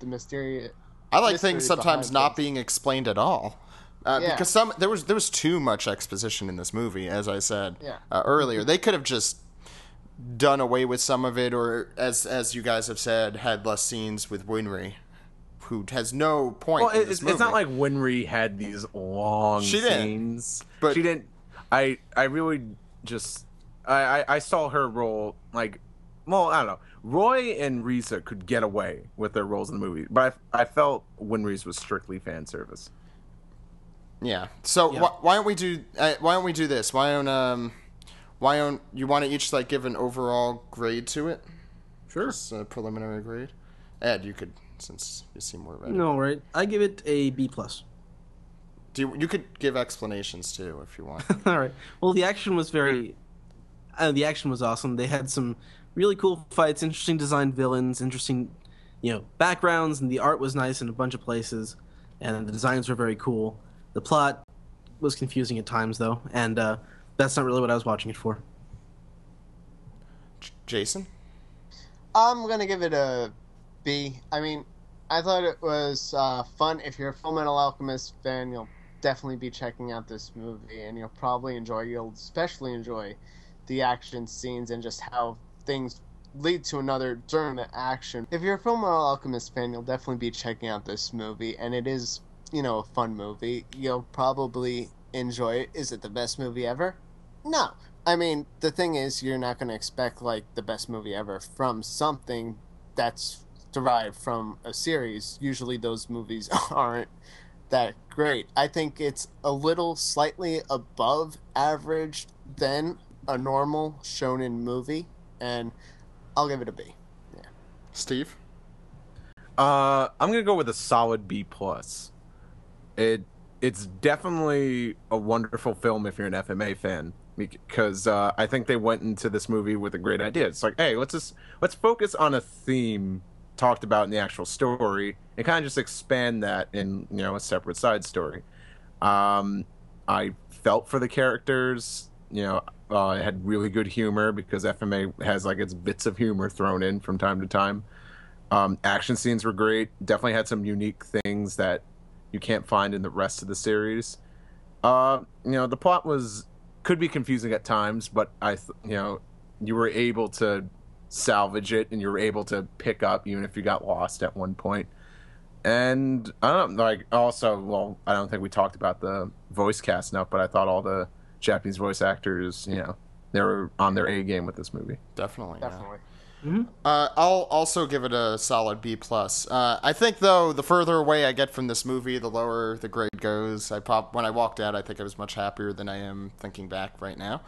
Speaker 4: the mysterious.
Speaker 2: I like things sometimes not
Speaker 4: things.
Speaker 2: being explained at all. Uh,
Speaker 4: Yeah.
Speaker 2: Because some there was there was too much exposition in this movie, as I said
Speaker 4: Yeah.
Speaker 2: uh, earlier. They could have just done away with some of it, or as as you guys have said, had less scenes with Winry, who has no point.
Speaker 3: Well,
Speaker 2: in this
Speaker 3: it's, it's not
Speaker 2: movie.
Speaker 3: like Winry had these long
Speaker 2: She didn't,
Speaker 3: scenes,
Speaker 2: but-
Speaker 3: she didn't. I I really just I, I I saw her role like well I don't know. Roy and Riza could get away with their roles in the movie, but I, I felt Winry's was strictly fan service.
Speaker 2: Yeah. So
Speaker 1: Yeah.
Speaker 2: Wh- why don't we do uh, why don't we do this? Why don't um why don't you want to each like give an overall grade to it?
Speaker 1: Sure.
Speaker 2: Just a preliminary grade. Ed, you could since you seem more ready.
Speaker 1: No, right? I give it a B plus.
Speaker 2: Do you, you could give explanations too if you want.
Speaker 1: All right. Well, the action was very. Uh, the action was awesome. They had some really cool fights, interesting designed villains, interesting, you know, backgrounds, and the art was nice in a bunch of places. and the designs were very cool. The plot was confusing at times, though, and uh, that's not really what I was watching it for.
Speaker 2: J- Jason?
Speaker 4: I'm gonna give it a B. I mean, I thought it was uh, fun. If you're a Full Metal Alchemist fan, you'll definitely be checking out this movie, and you'll probably enjoy. You'll especially enjoy the action scenes and just how things lead to another during the action. If you're a Full Metal Alchemist fan, you'll definitely be checking out this movie, and it is, you know, a fun movie. You'll probably enjoy it. Is it the best movie ever? No. I mean, the thing is, you're not going to expect like the best movie ever from something that's derived from a series. Usually, those movies aren't that great. I think it's a little slightly above average than a normal shonen movie, and I'll give it a B. Yeah.
Speaker 2: Steve?
Speaker 3: Uh, I'm gonna go with a solid B plus. It it's definitely a wonderful film if you're an FMA fan because uh, I think they went into this movie with a great idea. It's like, hey, let's just let's focus on a theme talked about in the actual story and kind of just expand that in you know a separate side story. Um, I felt for the characters. You know, uh, it had really good humor because FMA has like its bits of humor thrown in from time to time. Um, action scenes were great. Definitely had some unique things that you can't find in the rest of the series. Uh, you know, the plot was could be confusing at times, but I, th- you know, you were able to salvage it and you were able to pick up even if you got lost at one point. And I don't like also. Well, I don't think we talked about the voice cast enough, but I thought all the Japanese voice actors, you know, they were on their A game with this movie.
Speaker 2: Definitely. yeah.
Speaker 4: Definitely.
Speaker 2: Uh, I'll also give it a solid B plus. Uh, I think though the further away I get from this movie, the lower the grade goes. I pop when I walked out, I think I was much happier than I am thinking back right now.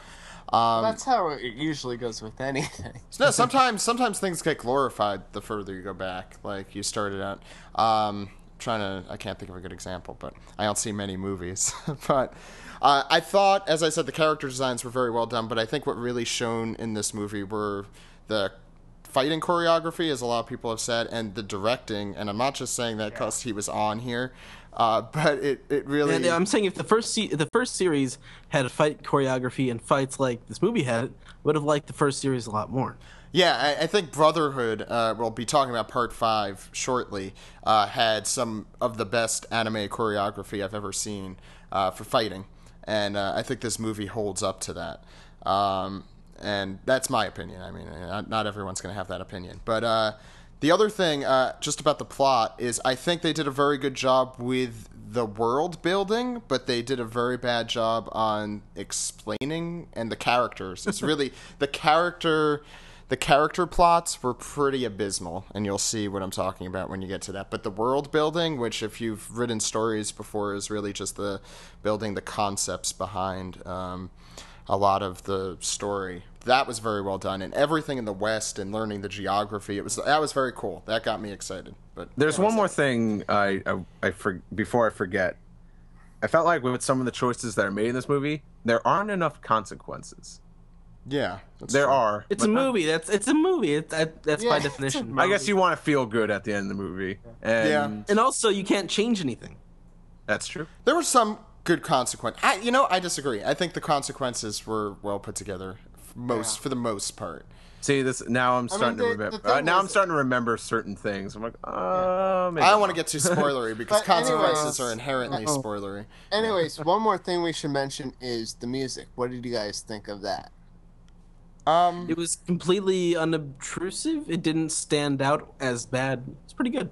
Speaker 2: Um,
Speaker 4: That's how it usually goes with anything.
Speaker 2: no, sometimes sometimes things get glorified the further you go back. Like you started out. Um, trying to, I can't think of a good example, but I don't see many movies. but uh, I thought, as I said, the character designs were very well done. But I think what really shone in this movie were the fighting choreography, as a lot of people have said, and the directing. And I'm not just saying that because he was on here, uh, but it it really.
Speaker 1: And I'm saying if the first se- the first series had a fight choreography and fights like this movie had, I would have liked the first series a lot more.
Speaker 2: Yeah, I, I think Brotherhood, uh, we'll be talking about part five shortly, uh, had some of the best anime choreography I've ever seen uh, for fighting. And uh, I think this movie holds up to that. Um, and that's my opinion. I mean, not, not everyone's going to have that opinion. But uh, the other thing, uh, just about the plot, is I think they did a very good job with the world building, but they did a very bad job on explaining and the characters. It's really the character the character plots were pretty abysmal, and you'll see what I'm talking about when you get to that. But the world building, which if you've written stories before, is really just the building the concepts behind um, a lot of the story. That was very well done, and everything in the West and learning the geography. It was that was very cool. That got me excited. But
Speaker 3: There's one more thing I I, I for, before I forget. I felt like with some of the choices that are made in this movie, there aren't enough consequences.
Speaker 2: yeah,
Speaker 3: There
Speaker 2: true.
Speaker 3: are.
Speaker 1: It's a
Speaker 3: but not-
Speaker 1: movie. That's it's a movie. It's, that, that's
Speaker 4: Yeah,
Speaker 1: by definition.
Speaker 3: I guess you want to feel good at the end of the movie, and
Speaker 2: Yeah.
Speaker 1: and also, you can't change anything.
Speaker 3: that's true.
Speaker 2: There were some good consequence. I, you know, I disagree. I think the consequences were well put together, f- most for the most part.
Speaker 3: See this now. I'm starting
Speaker 4: the-
Speaker 3: to remember. Uh, now I'm starting to remember certain things. I'm like, uh, maybe
Speaker 2: I don't want to get too spoilery because
Speaker 4: But anyways-
Speaker 2: consequences are inherently
Speaker 4: Uh-oh.
Speaker 2: spoilery.
Speaker 4: Anyways, one more thing we should mention is the music. What did you guys think of that?
Speaker 2: Um,
Speaker 1: It was completely unobtrusive. It didn't stand out as bad. It's pretty good.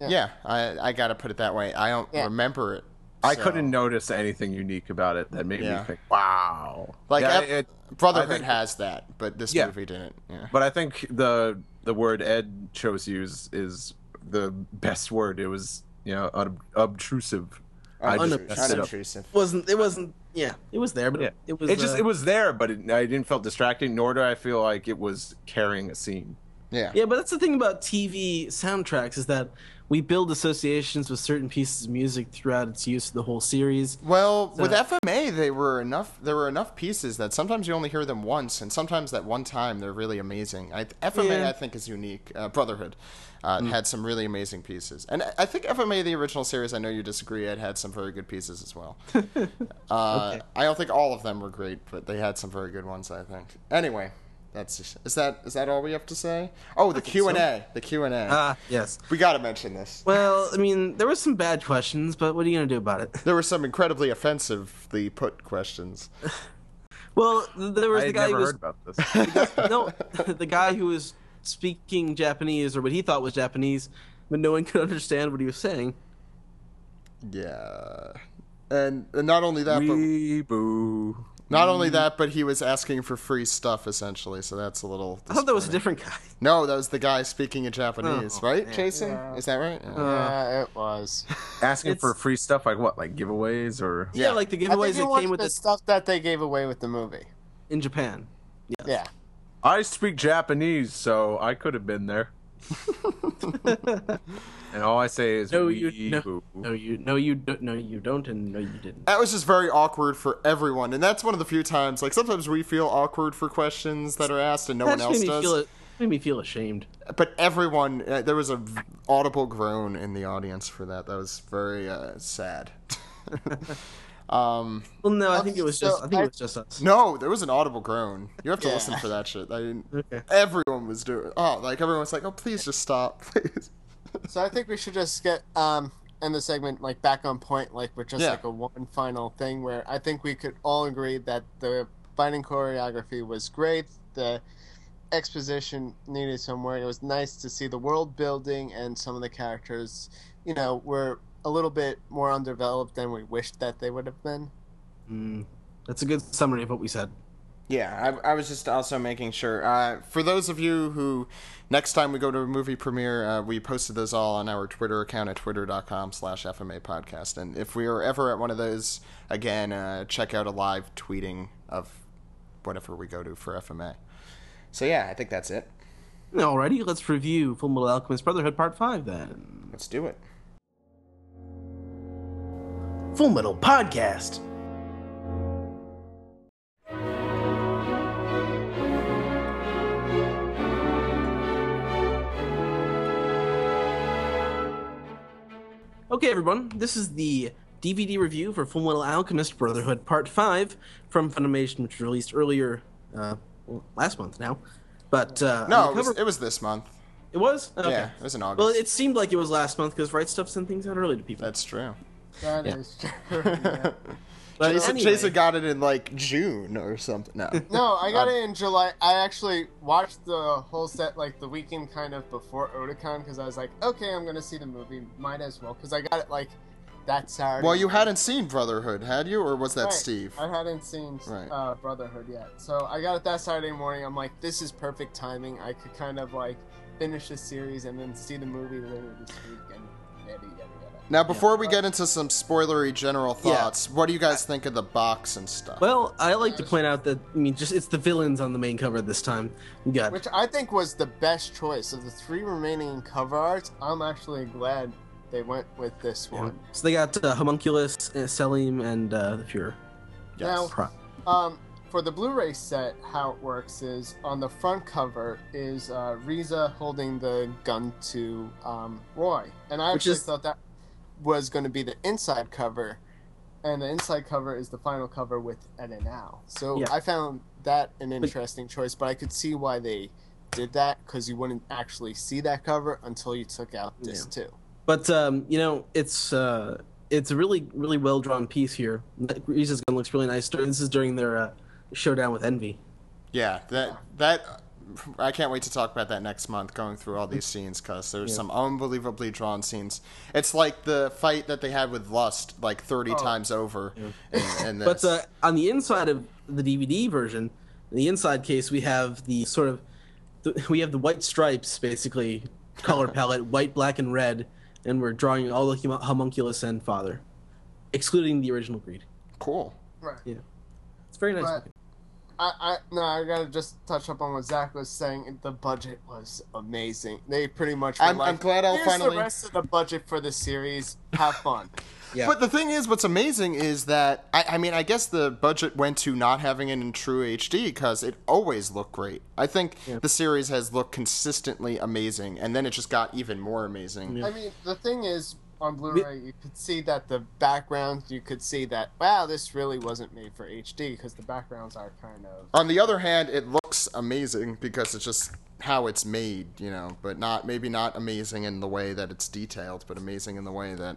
Speaker 2: yeah, I I gotta put it that way. I don't
Speaker 4: Yeah.
Speaker 2: remember it.
Speaker 3: I
Speaker 2: so-
Speaker 3: couldn't notice anything unique about it that made
Speaker 2: Yeah.
Speaker 3: me think, wow.
Speaker 2: Like
Speaker 3: Yeah,
Speaker 2: Ep-
Speaker 3: it-
Speaker 2: Brotherhood
Speaker 3: think-
Speaker 2: has that, but this
Speaker 3: Yeah.
Speaker 2: movie didn't. Yeah.
Speaker 3: But I think the the word Ed chose to use is the best word. It was you know ob- obtrusive. I just
Speaker 1: Unobtrusive.
Speaker 3: it.
Speaker 2: Unobtrusive.
Speaker 1: wasn't it wasn't yeah it was there but
Speaker 3: Yeah.
Speaker 1: it, it was
Speaker 3: It just
Speaker 1: uh,
Speaker 3: it was there, but it, I didn't feel distracting. Nor do I feel like it was carrying a scene.
Speaker 2: Yeah.
Speaker 1: yeah but that's the thing about tv soundtracks is that we build associations with certain pieces of music throughout its use of the whole series.
Speaker 2: Well,
Speaker 1: So-
Speaker 2: with FMA, they were enough. There were enough pieces that sometimes you only hear them once, and sometimes that one time they're really amazing. I, FMA,
Speaker 1: Yeah.
Speaker 2: I think, is unique. Uh, Brotherhood uh,
Speaker 1: Mm.
Speaker 2: had some really amazing pieces, and I- think FMA, the original series, I know you disagree. It had some very good pieces as well. uh,
Speaker 1: Okay.
Speaker 2: I don't think all of them were great, but they had some very good ones. I think. Anyway. That's is that is that all we have to say? Oh, the Q and A, the Q and A.
Speaker 1: Ah, yes.
Speaker 2: We got to mention this.
Speaker 1: Well, I mean, there were some bad questions, but what are you gonna do about it?
Speaker 2: There were some incredibly offensively put questions.
Speaker 1: Well, there was
Speaker 3: I
Speaker 1: the
Speaker 3: had
Speaker 1: guy who was
Speaker 3: heard about this.
Speaker 1: no, the guy who was speaking Japanese or what he thought was Japanese, but no one could understand what he was saying.
Speaker 2: Yeah, and, and not only that, but
Speaker 3: Weeboo.
Speaker 2: Not only mm. that, but he was asking for free stuff essentially. So that's a little.
Speaker 1: I thought that was a different guy.
Speaker 2: No, that was the guy speaking in Japanese,
Speaker 1: Oh,
Speaker 2: right,
Speaker 1: man.
Speaker 2: Jason?
Speaker 4: Yeah.
Speaker 2: Is that right? Yeah.
Speaker 4: yeah, it was.
Speaker 3: Asking
Speaker 1: It's-
Speaker 3: for free stuff like what? Like giveaways or
Speaker 1: Yeah,
Speaker 2: Yeah.
Speaker 1: like the
Speaker 4: I
Speaker 1: giveaways that came with
Speaker 4: the
Speaker 1: the
Speaker 4: stuff that they gave away with the movie.
Speaker 1: in Japan.
Speaker 4: Yeah.
Speaker 3: I speak Japanese, so I could have been there. and all I say is
Speaker 1: No, you no, no, you no, you don't, no, you don't, and no, you didn't.
Speaker 2: That was just very awkward for everyone, and that's one of the few times. Like sometimes we feel awkward for questions that are asked, and no
Speaker 1: That
Speaker 2: one else
Speaker 1: made me
Speaker 2: does.
Speaker 1: feel it. Made me feel ashamed.
Speaker 2: But everyone, uh, there was a v- audible groan in the audience for that. That was very uh, sad. um,
Speaker 1: Well, no, I think it was
Speaker 4: so
Speaker 1: just. I think
Speaker 4: I-
Speaker 1: it was just us.
Speaker 2: no, there was an audible groan. You have to
Speaker 4: Yeah.
Speaker 2: listen for that shit. I mean,
Speaker 1: Okay.
Speaker 2: everyone was doing. Oh, like everyone was like, "Oh, please just stop, please."
Speaker 4: So I think we should just get um end the segment like back on point, like with just
Speaker 2: Yeah.
Speaker 4: like a one final thing where I think we could all agree that the fighting choreography was great. The exposition needed somewhere. It was nice to see the world building and some of the characters, you know, were a little bit more undeveloped than we wished that they would have been.
Speaker 1: Mm, that's a good summary of what we said.
Speaker 2: Yeah, I, I was just also making sure. Uh, for those of you who, next time we go to a movie premiere, uh, we posted those all on our Twitter account at twitter.com slash FMA podcast. And if we are ever at one of those again, uh, check out a live tweeting of whatever we go to for FMA. So yeah, I think that's it.
Speaker 1: Alrighty, let's review Full Metal Alchemist Brotherhood Part Five then.
Speaker 2: Let's do it.
Speaker 1: Full Metal Podcast. Okay, everyone, this is the DVD review for Full Metal Alchemist Brotherhood Part 5 from Funimation, which was released earlier, uh, well, last month now. But, uh,
Speaker 2: No,
Speaker 1: on
Speaker 2: it was,
Speaker 1: cover-
Speaker 2: it was this month.
Speaker 1: it was? Okay.
Speaker 2: Yeah, it was in August.
Speaker 1: Well, it seemed like it was last month because Right Stuff sent things out early to people.
Speaker 2: That's true.
Speaker 4: That
Speaker 1: Yeah.
Speaker 4: is true. yeah.
Speaker 1: But
Speaker 2: Jason,
Speaker 1: anyway-
Speaker 2: Jason got it in like June or something. No.
Speaker 4: No, I got
Speaker 2: Uh,
Speaker 4: it in July. I actually watched the whole set like the weekend kind of before Otakon because I was like, okay, I'm gonna see the movie. Might as well because I got it like that Saturday.
Speaker 2: Well, you hadn't seen Brotherhood, had you, or was that
Speaker 4: Right.
Speaker 2: Steve?
Speaker 4: I hadn't seen
Speaker 2: Right.
Speaker 4: uh, Brotherhood yet, so I got it that Saturday morning. I'm like, this is perfect timing. I could kind of like finish the series and then see the movie later this week and yada yada yada.
Speaker 2: Now, before we get into some spoilery general
Speaker 1: Yeah.
Speaker 2: thoughts, what do you guys think of the box and stuff?
Speaker 1: Well, I like to point out that I mean, just it's the villains on the main cover this time. We got
Speaker 4: Which I think was the best choice of the three remaining cover arts. I'm actually glad they went with this
Speaker 1: yeah.
Speaker 4: one.
Speaker 1: so they got uh, Homunculus, uh, Selim, and uh, the Fuhrer.
Speaker 4: Now, Um, for the Blu-ray set, how it works is on the front cover is uh, Riza holding the gun to um, Roy, and I
Speaker 1: Which
Speaker 4: actually
Speaker 1: is-
Speaker 4: thought that was going to be the inside cover, and the inside cover is the final cover with Ed and Al. So
Speaker 1: Yeah.
Speaker 4: I found that an interesting choice, but I could see why they did that because you wouldn't actually see that cover until you took out this too.
Speaker 1: But um, you know, it's uh, it's a really really well drawn piece here. Riza's gun looks really nice. This is during their uh, showdown with Envy.
Speaker 2: yeah, that that I can't wait to talk about that next month, going through all these scenes because there's some unbelievably drawn scenes. It's like the fight that they had with Lust, like 30 times over. In, in this.
Speaker 1: But uh, on the inside of the DVD version, in the inside case, we have the sort of the, we have the white stripes, basically color palette, white, black, and red, and we're drawing all the hum- homunculus and father, excluding the original greed.
Speaker 2: cool.
Speaker 4: Right. Yeah.
Speaker 1: It's very nice.
Speaker 4: But-
Speaker 1: looking.
Speaker 4: I, I no, I gotta just touch up on what Zach was saying. The budget was amazing. They pretty much. Were
Speaker 2: I'm-
Speaker 4: like,
Speaker 2: I'm glad I'll
Speaker 4: Here's
Speaker 2: finally-
Speaker 4: the rest of the budget for the series. Have fun.
Speaker 1: Yeah.
Speaker 2: But the thing is, what's amazing is that I, I mean, I guess the budget went to not having it in true HD because it always looked great. I think the series has looked consistently amazing, and then it just got even more amazing.
Speaker 4: I mean, the thing is, on Blu-ray, you could see that the backgrounds. You could see that wow, this really wasn't made for HD because the backgrounds are kind of.
Speaker 2: On the other hand, it looks amazing because it's just how it's made, you know, but not maybe not amazing in the way that it's detailed, but amazing in the way that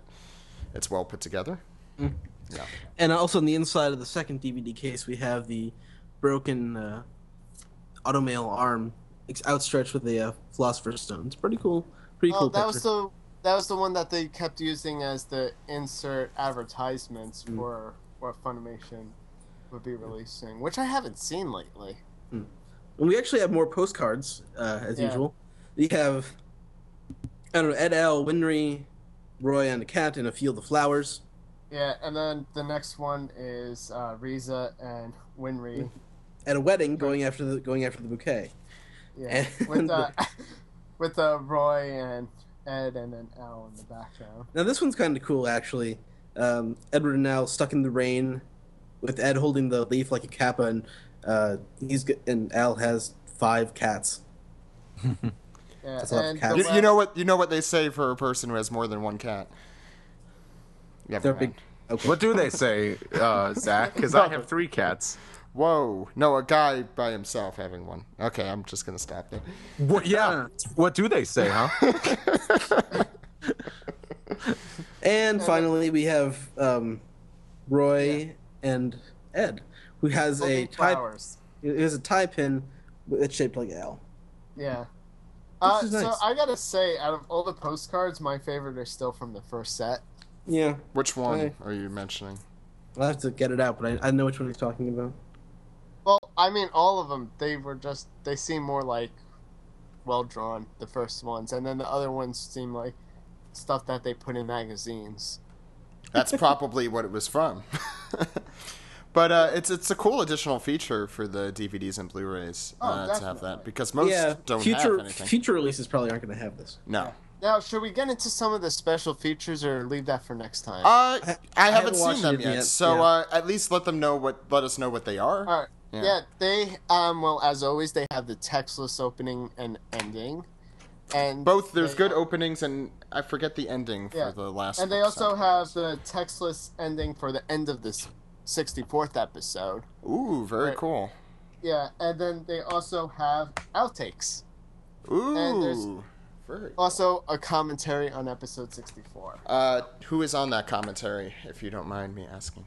Speaker 2: it's well put together. Yeah.
Speaker 1: And also on the inside of the second DVD case, we have the broken uh, automail arm outstretched with the uh, philosopher's stone. It's pretty cool. Pretty
Speaker 4: Oh,
Speaker 1: cool.
Speaker 4: that was
Speaker 1: picture.
Speaker 4: the that was the one that they kept using as the insert advertisements
Speaker 1: Mm.
Speaker 4: for what Funimation would be releasing, which I haven't seen lately.
Speaker 1: And we actually have more postcards uh, as
Speaker 4: Yeah.
Speaker 1: usual. We have I don't know Ed L, Winry, Roy, and a cat in a field of flowers.
Speaker 4: Yeah, and then the next one is uh, Riza and Winry.
Speaker 1: At a wedding, going after the going after the bouquet.
Speaker 4: Yeah,
Speaker 1: And
Speaker 4: with uh, with uh, Roy and Ed and then Al in the background.
Speaker 1: Now this one's kind of cool actually. Um, Edward and Al stuck in the rain, with Ed holding the leaf like a kappa, and uh, he's g- and Al has five cats.
Speaker 4: Yeah,
Speaker 1: That's a lot of
Speaker 4: and
Speaker 1: cats.
Speaker 2: You, you know what you know what they say for a person who has more than one cat. Yeah,
Speaker 1: They're big. Okay.
Speaker 3: What do they say, uh, Zach? Because I have three cats.
Speaker 2: Whoa! No, a guy by himself having one. Okay, I'm just gonna stop there.
Speaker 3: What, yeah. What do they say, huh?
Speaker 1: And finally, we have um, Roy and Ed, who has a tie.
Speaker 4: flowers.
Speaker 1: He has a tie pin that's shaped like Al.
Speaker 4: Yeah. Uh,
Speaker 1: is
Speaker 4: so. I gotta say, out of all the postcards, my favorite are still from the first set.
Speaker 1: Yeah,
Speaker 2: Which one
Speaker 1: Hi.
Speaker 2: are you mentioning?
Speaker 1: I'll have to get it out, but I, I know which one he's talking about.
Speaker 4: Well, I mean, all of them. They were just. They seem more like well drawn. The first ones, and then the other ones seem like stuff that they put in magazines.
Speaker 2: That's probably what it was from. but uh, it's it's a cool additional feature for the DVDs and Blu-rays
Speaker 4: Oh,
Speaker 2: uh, to have that because most
Speaker 1: yeah,
Speaker 2: don't
Speaker 1: future
Speaker 2: have anything.
Speaker 1: future releases probably aren't going to have this.
Speaker 2: no.
Speaker 4: Now, should we get into some of the special features, or leave that for next time?
Speaker 2: Uh, I,
Speaker 1: haven't
Speaker 2: haven't seen
Speaker 1: watched
Speaker 2: them yet,
Speaker 1: yet,
Speaker 2: so
Speaker 1: yeah.
Speaker 2: uh, at least let them know what. Let us know what they are.
Speaker 4: All right.
Speaker 2: Yeah.
Speaker 4: Yeah. they um well as always they have the textless opening and ending, and
Speaker 2: Both there's
Speaker 4: they-
Speaker 2: good openings and I forget the ending for
Speaker 4: Yeah.
Speaker 2: the last.
Speaker 4: and they also have the textless ending for the end of this sixty fourth episode.
Speaker 2: Ooh, very cool.
Speaker 4: Yeah, and then they also have outtakes. And there's-
Speaker 2: Ooh, very.
Speaker 4: Also, a commentary on episode sixty four.
Speaker 2: Uh, who is on that commentary, if you don't mind me asking?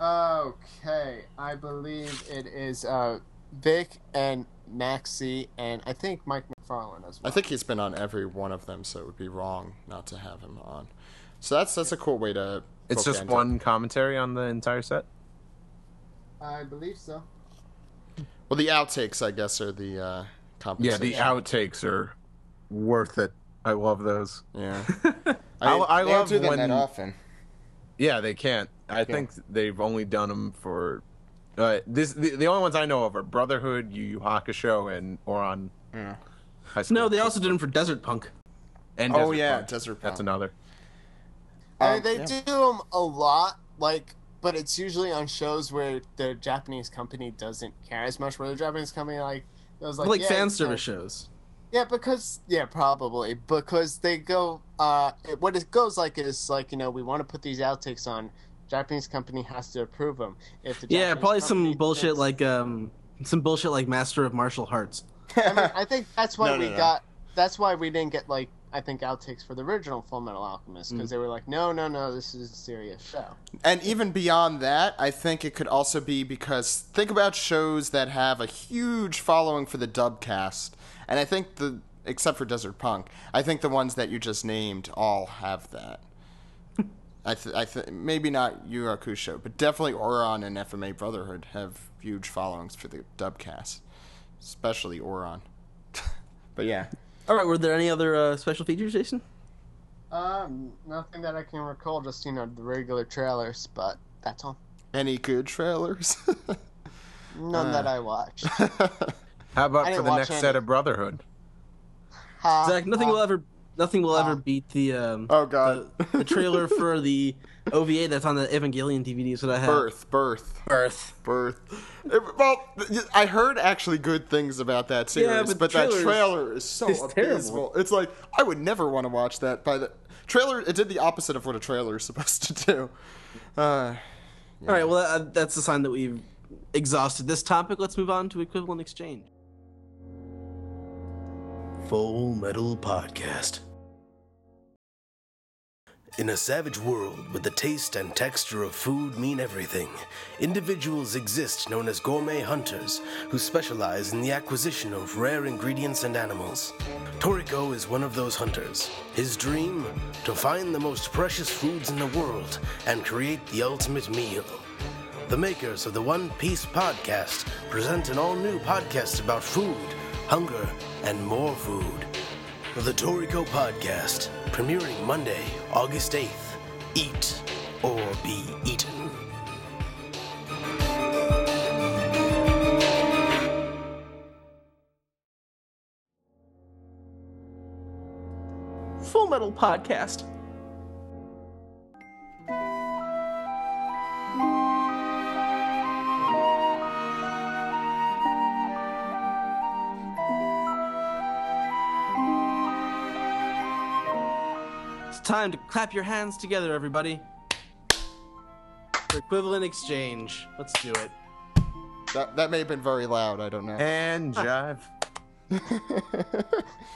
Speaker 4: Okay, I believe it is uh, Vic and Maxie, and I think Mike McFarlane as well.
Speaker 2: I think he's been on every one of them, so it would be wrong not to have him on. So that's that's a cool way to.
Speaker 3: It's just
Speaker 2: bookend it.
Speaker 3: one commentary on the entire set.
Speaker 4: I believe so.
Speaker 2: Well, the outtakes, I guess, are the uh,
Speaker 3: Yeah, the outtakes are worth it. I love those.
Speaker 2: Yeah.
Speaker 3: I, I
Speaker 2: they
Speaker 3: love
Speaker 2: do them
Speaker 3: when.
Speaker 2: that often.
Speaker 3: Yeah, they can't. I think they've only done them for. Uh, this the, the only ones I know of are Brotherhood, Yu Yu Hakusho, and Ouran.
Speaker 2: Yeah.
Speaker 3: High School.
Speaker 1: No, they also did them for Desert Punk.
Speaker 3: And
Speaker 2: Oh
Speaker 3: Desert
Speaker 2: yeah,
Speaker 3: Punk.
Speaker 2: Desert
Speaker 3: That's another.
Speaker 2: Um,
Speaker 4: mean, they
Speaker 2: yeah.
Speaker 4: do them a lot, like, but it's usually on shows where the Japanese company doesn't care as much. Where the Japanese company like goes like,
Speaker 1: Like,
Speaker 4: yeah,
Speaker 1: fan service
Speaker 4: fine.
Speaker 1: shows.
Speaker 4: Yeah, because yeah, probably because they go. Uh, it- what it goes like is like you know we want to put these outtakes on. Japanese company has to approve them. If the
Speaker 1: Yeah,
Speaker 4: Japanese
Speaker 1: probably some bullshit
Speaker 4: thinks-
Speaker 1: like um some bullshit like Master of Martial Hearts.
Speaker 4: I, mean, I think that's why
Speaker 2: No, no,
Speaker 4: we
Speaker 2: no.
Speaker 4: got. That's why we didn't get like I think outtakes for the original Full Metal Alchemist
Speaker 1: Mm.
Speaker 4: because they were like, no, no, no, this is a serious show.
Speaker 2: And even beyond that, I think it could also be because think about shows that have a huge following for the dub cast, and I think the except for Desert Punk, I think the ones that you just named all have that. I th- I th- maybe not Yu Yu Hakusho, but definitely Ouran and FMA Brotherhood have huge followings for the dub cast, especially Ouran. but yeah,
Speaker 1: All right, were there any other uh, special features, Jason?
Speaker 4: Um, nothing that I can recall. Just you know the regular trailers, but that's all.
Speaker 2: any good trailers?
Speaker 4: None that I watched.
Speaker 3: How about for the next
Speaker 4: any.
Speaker 3: set of Brotherhood?
Speaker 4: Ha,
Speaker 1: Zach, nothing
Speaker 4: ha.
Speaker 1: will ever nothing will ever
Speaker 4: Ah.
Speaker 1: beat the um
Speaker 2: Oh, God.
Speaker 1: the, the trailer for the OVA that's on the Evangelion DVDs that I have.
Speaker 2: birth, birth,
Speaker 1: Birth.
Speaker 2: birth. It- well, I heard actually good things about that series,
Speaker 1: Yeah,
Speaker 2: but,
Speaker 1: but
Speaker 2: that
Speaker 1: trailer is-
Speaker 2: trailer is so
Speaker 1: is terrible.
Speaker 2: abysmal. It's like I would never want to watch that. By the trailer, it did the opposite of what a trailer is supposed to do. Uh,
Speaker 1: All right, well uh, that's a sign that we've exhausted this topic. Let's move on to equivalent exchange.
Speaker 9: Full Metal Podcast. In a savage world where the taste and texture of food mean everything, individuals exist known as gourmet hunters who specialize in the acquisition of rare ingredients and animals. Toriko is one of those hunters. His dream? To find the most precious foods in the world and create the ultimate meal. The makers of the One Piece podcast present an all new podcast about food, hunger, and more food. The Toriko Podcast, premiering Monday, August 8th. Eat or be eaten.
Speaker 1: Full Metal Podcast. Time to clap your hands together, everybody. For equivalent exchange. Let's do it.
Speaker 2: that that may have been very loud. I don't know.
Speaker 3: And jive.
Speaker 1: All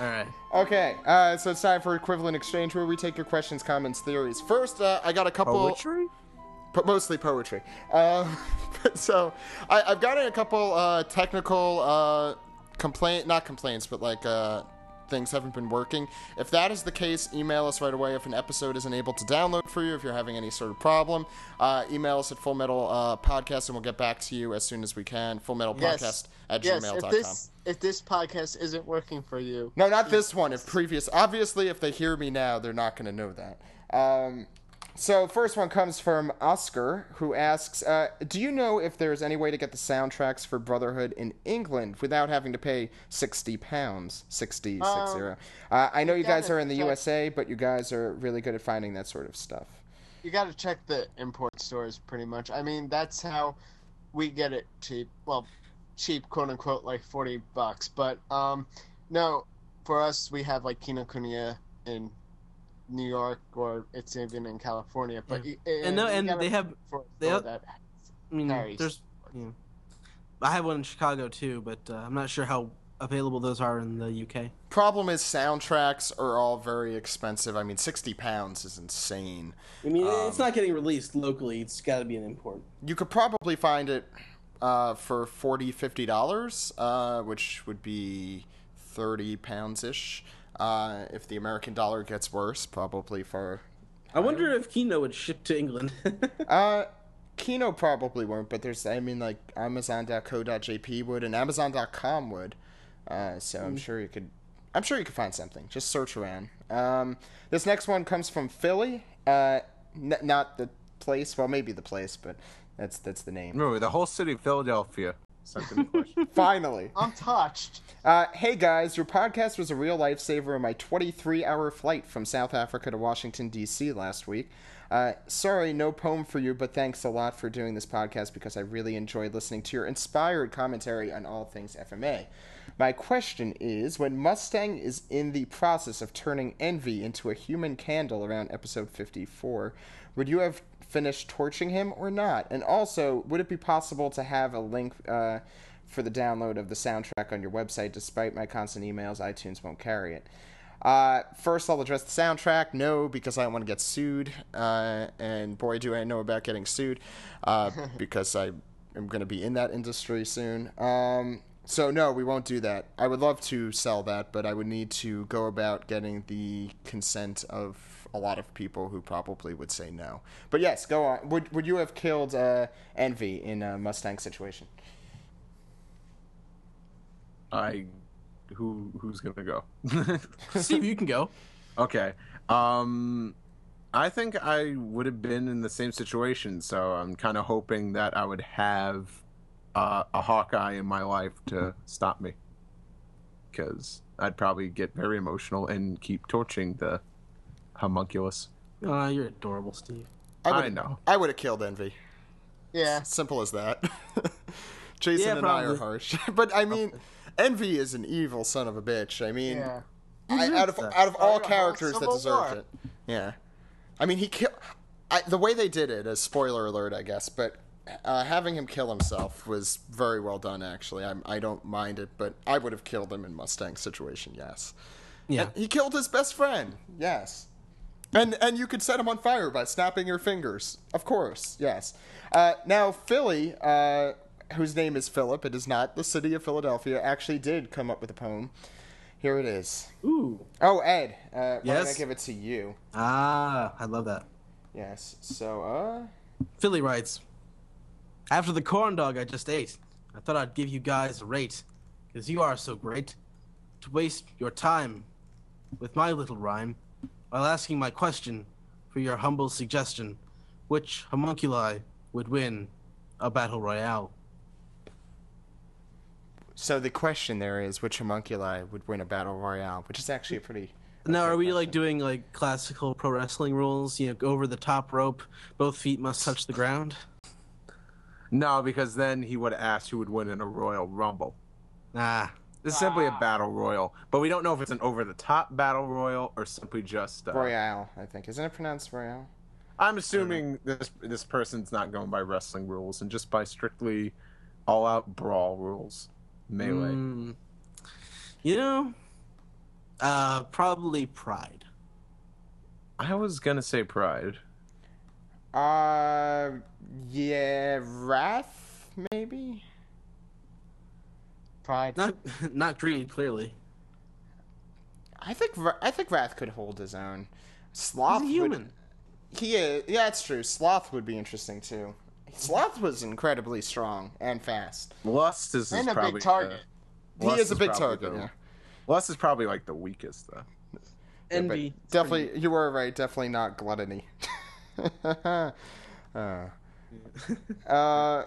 Speaker 1: right.
Speaker 2: Okay, uh, so it's time for equivalent exchange, where we take your questions, comments, theories. First, uh, I got a couple.
Speaker 3: Poetry?
Speaker 2: po- mostly poetry. Um, so I, I've gotten a couple uh, technical uh, complaint, not complaints, but like uh, things haven't been working. If that is the case, email us right away. If an episode isn't able to download for you, if you're having any sort of problem, uh, email us at Full Metal uh, Podcast, and we'll get back to you as soon as we can. Full Metal Podcast
Speaker 4: Yes.
Speaker 2: at
Speaker 4: yes,
Speaker 2: gmail.com.
Speaker 4: if this if this podcast isn't working for you,
Speaker 2: No, not this one. If previous, obviously, if they hear me now, they're not going to know that. Um, so first one comes from Oscar, who asks, uh, "Do you know if there's any way to get the soundtracks for Brotherhood in England without having to pay sixty pounds? 60,
Speaker 4: Um,
Speaker 2: 60. Uh, I know you guys are in the
Speaker 4: check-
Speaker 2: USA, but you guys are really good at finding that sort of stuff.
Speaker 4: you got to check the import stores pretty much. I mean, that's how we get it cheap. Well, cheap, quote unquote, like forty bucks. But um, no, for us, we have like Kino Kinokuniya in New York, or it's even in California. But you-
Speaker 1: And no, and they have. they
Speaker 4: store
Speaker 1: have-
Speaker 4: that
Speaker 1: I mean,
Speaker 4: carries.
Speaker 1: there's. Yeah. I have one in Chicago too, but uh, I'm not sure how available those are in the UK.
Speaker 2: Problem is, soundtracks are all very expensive. I mean, sixty pounds is insane.
Speaker 1: I mean, it's not getting released locally. It's got to be an import.
Speaker 2: you could probably find it uh, for 40 50 dollars uh, which would be 30 pounds ish uh, if the american dollar gets worse probably for
Speaker 1: I wonder if Kino would ship to England.
Speaker 2: uh kino probably won't but there's i mean like amazon.co.jp would and amazon.com would. Uh, so i'm sure you could i'm sure you could find something. Just search around. Um, this next one comes from philly. Uh, n- not the place well maybe the place but that's that's the name.
Speaker 3: No, the whole city of Philadelphia sent in a question.
Speaker 2: finally
Speaker 4: I'm touched.
Speaker 2: Uh, hey guys, your podcast was a real lifesaver in my 23 hour flight from South Africa to Washington, D.C. last week. Uh, sorry, no poem for you, but thanks a lot for doing this podcast because I really enjoyed listening to your inspired commentary on all things FMA. My question is when Mustang is in the process of turning Envy into a human candle around episode 54, would you have finished torching him or not? And also, would it be possible to have a link uh, for the download of the soundtrack on your website? Despite my constant emails, iTunes won't carry it. Uh, first, I'll address the soundtrack. No, because I don't want to get sued. Uh, and boy, do I know about getting sued uh, because I am going to be in that industry soon. Um, so, no, we won't do that. I would love to sell that, but I would need to go about getting the consent of a lot of people who probably would say no. But yes, go on. Would, would you have killed uh, Envy in a Mustang situation?
Speaker 3: I, who who's gonna go?
Speaker 1: Steve, you can go.
Speaker 3: Okay. Um I think I would have been in the same situation, so I'm kind of hoping that I would have uh, a Hawkeye in my life to stop me, because I'd probably get very emotional and keep torching the homunculus.
Speaker 1: Oh, you're adorable, Steve.
Speaker 3: I
Speaker 2: would've-
Speaker 3: know.
Speaker 2: I would have killed Envy.
Speaker 4: Yeah.
Speaker 2: Simple as that. Jason
Speaker 1: Yeah,
Speaker 2: and I are harsh, but I mean, Envy is an evil son of a bitch. I mean,
Speaker 4: Yeah.
Speaker 2: I, out of out of all
Speaker 4: Started a whole
Speaker 2: characters that
Speaker 4: civil
Speaker 2: deserved it, yeah. I mean, he killed. I, the way they did it, a spoiler alert, I guess, but uh, having him kill himself was very well done. Actually, I, I don't mind it, but I would have killed him in Mustang's situation. Yes.
Speaker 1: Yeah.
Speaker 2: And he killed his best friend. Yes. And and you could set him on fire by snapping your fingers. Of course. Yes. Uh, now Philly, uh, whose name is Philip, it is not the city of Philadelphia, actually did come up with a poem. Here it is.
Speaker 1: Ooh.
Speaker 2: Oh, Ed, uh, why I give it to you?
Speaker 1: Ah, I love that.
Speaker 2: Yes. So, uh,
Speaker 1: Philly writes After the corn dog I just ate, I thought I'd give you guys a rate, because you are so great, to waste your time with my little rhyme while asking my question for your humble suggestion which homunculi would win a battle royale?
Speaker 2: so the question there is which homunculi would win a battle royale, which is actually a pretty.
Speaker 1: Now, are we like doing like classical pro wrestling rules? You know, go over the top rope, both feet must touch the ground.
Speaker 3: No, because then he would ask who would win in a Royal Rumble.
Speaker 1: Ah,
Speaker 3: This is simply a battle royal, but we don't know if it's an over-the-top battle royal or simply just. Uh,
Speaker 2: Royale, I think. Isn't it pronounced Royale?
Speaker 3: I'm assuming this this person's not going by wrestling rules and just by strictly all-out brawl rules, melee.
Speaker 1: mm, you know, uh, probably pride.
Speaker 3: I was gonna say Pride.
Speaker 2: Uh, yeah, Wrath, maybe?
Speaker 4: Pride.
Speaker 1: Not, not greed, clearly.
Speaker 2: I think I think Wrath could hold his own. Sloth
Speaker 1: He's a
Speaker 2: would-
Speaker 1: human.
Speaker 2: he is. Yeah, it's true. Sloth would be interesting too. Sloth was incredibly strong and fast.
Speaker 3: Lust is, is
Speaker 4: And a
Speaker 3: probably
Speaker 4: big target.
Speaker 3: the-
Speaker 2: He
Speaker 3: Lust
Speaker 2: is a big target.
Speaker 3: the-
Speaker 2: Yeah.
Speaker 3: Lust is probably like the weakest though.
Speaker 2: Yeah, but
Speaker 1: Envy.
Speaker 2: definitely, you were right. Definitely not gluttony. uh,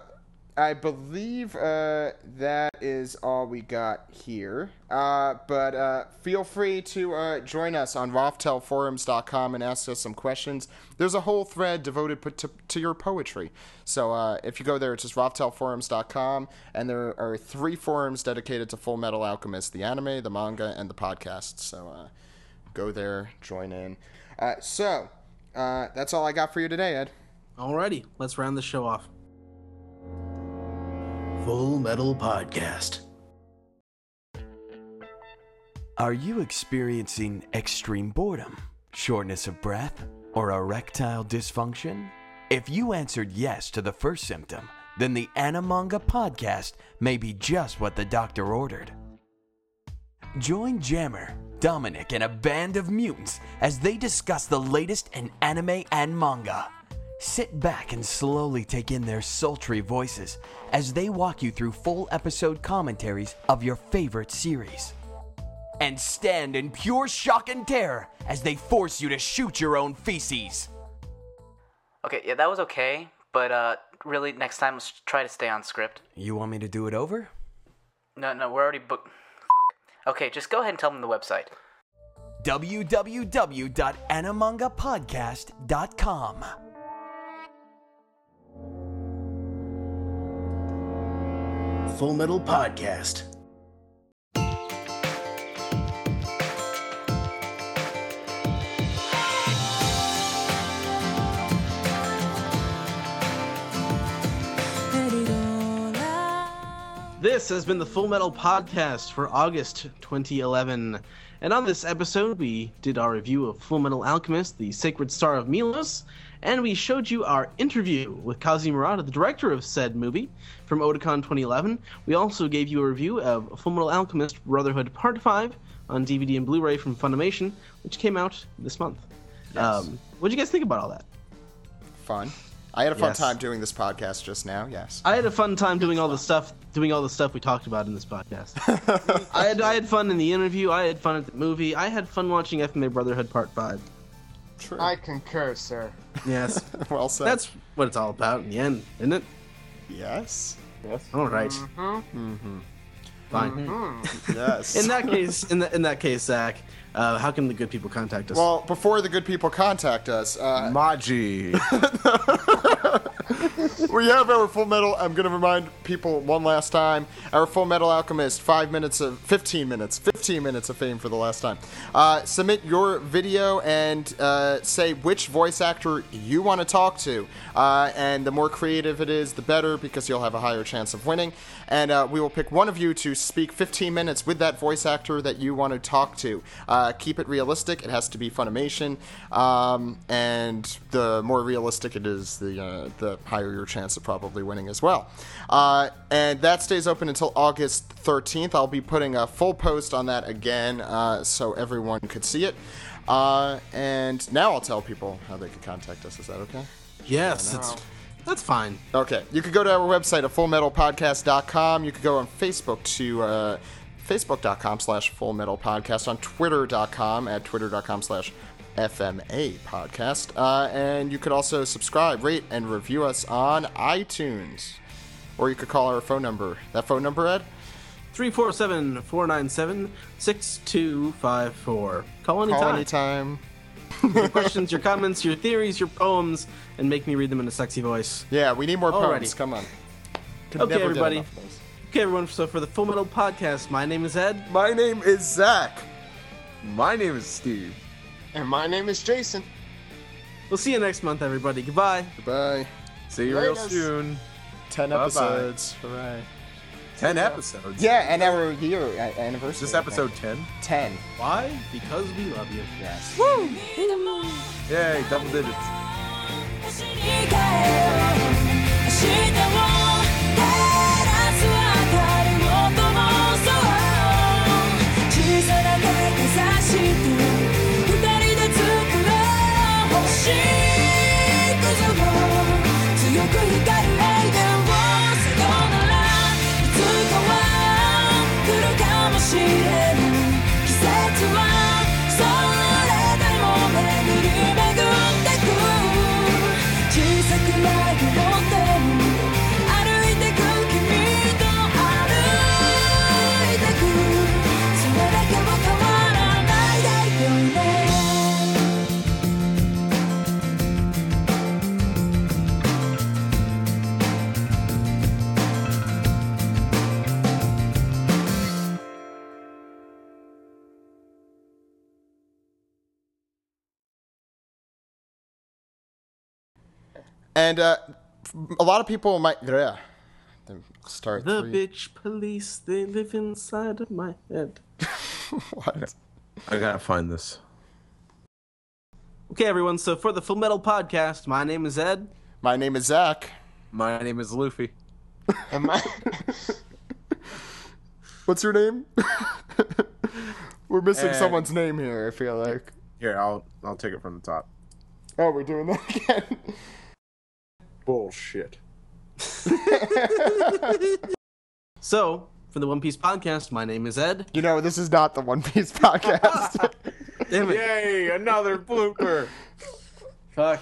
Speaker 2: I believe uh, that is all we got here. Uh, but uh, feel free to uh, join us on RothtelForums.com and ask us some questions. There's a whole thread devoted to, to your poetry. So if you go there, it's just RothtelForums.com, and there are three forums dedicated to Full Metal Alchemist the anime, the manga, and the podcast. So go there, join in. So uh, that's all I got for you today, Ed.
Speaker 1: Alrighty, let's round the show off.
Speaker 9: Full Metal Podcast.
Speaker 10: Are you experiencing extreme boredom, shortness of breath, or erectile dysfunction? If you answered yes to the first symptom, then the Animanga podcast may be just what the doctor ordered. Join Jammer, Dominic, and a band of mutants as they discuss the latest in anime and manga. Sit back and slowly take in their sultry voices as they walk you through full episode commentaries of your favorite series and stand in pure shock and terror as they force you to shoot your own feces.
Speaker 8: Okay, yeah, that was okay, but uh, really, next time let's try to stay on script.
Speaker 10: You want me to do it over?
Speaker 8: No, no, we're already booked. Okay, just go ahead and tell them the website.
Speaker 10: www.animangapodcast.com.
Speaker 9: Full Metal Podcast.
Speaker 1: This has been the Full Metal Podcast for August 2011. And on this episode, we did our review of Full Metal Alchemist, the Sacred Star of Milos, and we showed you our interview with Kazuya Murata, the director of said movie, from Otakon 2011. We also gave you a review of Full Metal Alchemist Brotherhood Part 5 on DVD and Blu ray from Funimation, which came out this month. Um, what do you guys think about all that?
Speaker 2: Fun. I had a fun
Speaker 1: Yes.
Speaker 2: time doing this podcast just now. Yes.
Speaker 1: I had a fun time doing all the stuff doing all the stuff we talked about in this podcast. I had I had fun in the interview. I had fun at the movie. I had fun watching FMA Brotherhood Part Five.
Speaker 2: True.
Speaker 4: I concur, sir.
Speaker 1: Yes,
Speaker 2: well said.
Speaker 1: that's what it's all about in the end, isn't it?
Speaker 2: yes.
Speaker 11: Yes.
Speaker 1: All right.
Speaker 2: Mm-hmm.
Speaker 1: Fine.
Speaker 2: Yes.
Speaker 1: In that case, in, the, in that case, Zach, uh, how can the good people contact us?
Speaker 2: well, before the good people contact us, uh,
Speaker 11: Maji.
Speaker 2: we have our Full Metal. I'm going to remind people one last time. Our Full Metal Alchemist, five minutes of, 15 minutes, 15 minutes of fame for the last time. Uh, submit your video and uh, say which voice actor you want to talk to. Uh, and the more creative it is, the better, because you'll have a higher chance of winning. And uh, we will pick one of you to speak 15 minutes with that voice actor that you want to talk to. Uh, keep it realistic. It has to be Funimation. Um, and the more realistic it is, the uh, the higher your chance of probably winning as well. Uh, and that stays open until August 13th. I'll be putting a full post on that again uh, so everyone could see it. Uh, and now I'll tell people how they can contact us. Is that okay?
Speaker 1: yes, it's, that's fine.
Speaker 2: Okay. You could go to our website at fullmetalpodcast.com. You could go on Facebook to uh, facebook.com slash fullmetalpodcast, on twitter.com at twitter.com slash FMA podcast. Uh, and you could also subscribe, rate, and review us on iTunes. Or you could call our phone number. That phone number, Ed?
Speaker 1: 347 497 6254. Call anytime.
Speaker 2: Call anytime.
Speaker 1: your questions, your comments, your theories, your poems, and make me read them in a sexy voice.
Speaker 2: Yeah, we need more
Speaker 1: Alrighty.
Speaker 2: poems. Come on. Could
Speaker 1: Okay, everybody.
Speaker 2: enough of those.
Speaker 1: Okay, everyone, so for the Full Metal Podcast, my name is Ed.
Speaker 2: My name is Zach.
Speaker 11: My name is Steve.
Speaker 4: And my name is Jason.
Speaker 1: We'll see you next month, everybody. Goodbye.
Speaker 2: Goodbye.
Speaker 11: See you real soon.
Speaker 2: 10
Speaker 11: Bye-bye.
Speaker 2: episodes. Hooray.
Speaker 11: Ten episodes.
Speaker 2: Yeah, and our year uh, anniversary.
Speaker 11: Is this episode ten?
Speaker 2: 10.
Speaker 1: Why? Because we love you.
Speaker 2: Yes. Woo!
Speaker 11: Yay, double digits.
Speaker 2: And uh, a lot of people might yeah, then start
Speaker 1: The
Speaker 2: three.
Speaker 1: bitch police, they live inside of my head.
Speaker 2: what?
Speaker 11: I gotta find this.
Speaker 1: Okay, everyone, so for the Full Metal Podcast, my name is Ed.
Speaker 2: My name is Zach.
Speaker 11: My name is Luffy.
Speaker 4: And I?
Speaker 2: What's your name? We're missing
Speaker 11: And-
Speaker 2: someone's name here. I feel like.
Speaker 11: Here, I'll I'll take it from the top.
Speaker 2: Oh, we're doing that again.
Speaker 11: Bullshit.
Speaker 1: So, for the One Piece Podcast, my name is Ed.
Speaker 2: You know, this is not the One Piece podcast.
Speaker 1: Damn it.
Speaker 11: Yay, another blooper.
Speaker 1: Fuck.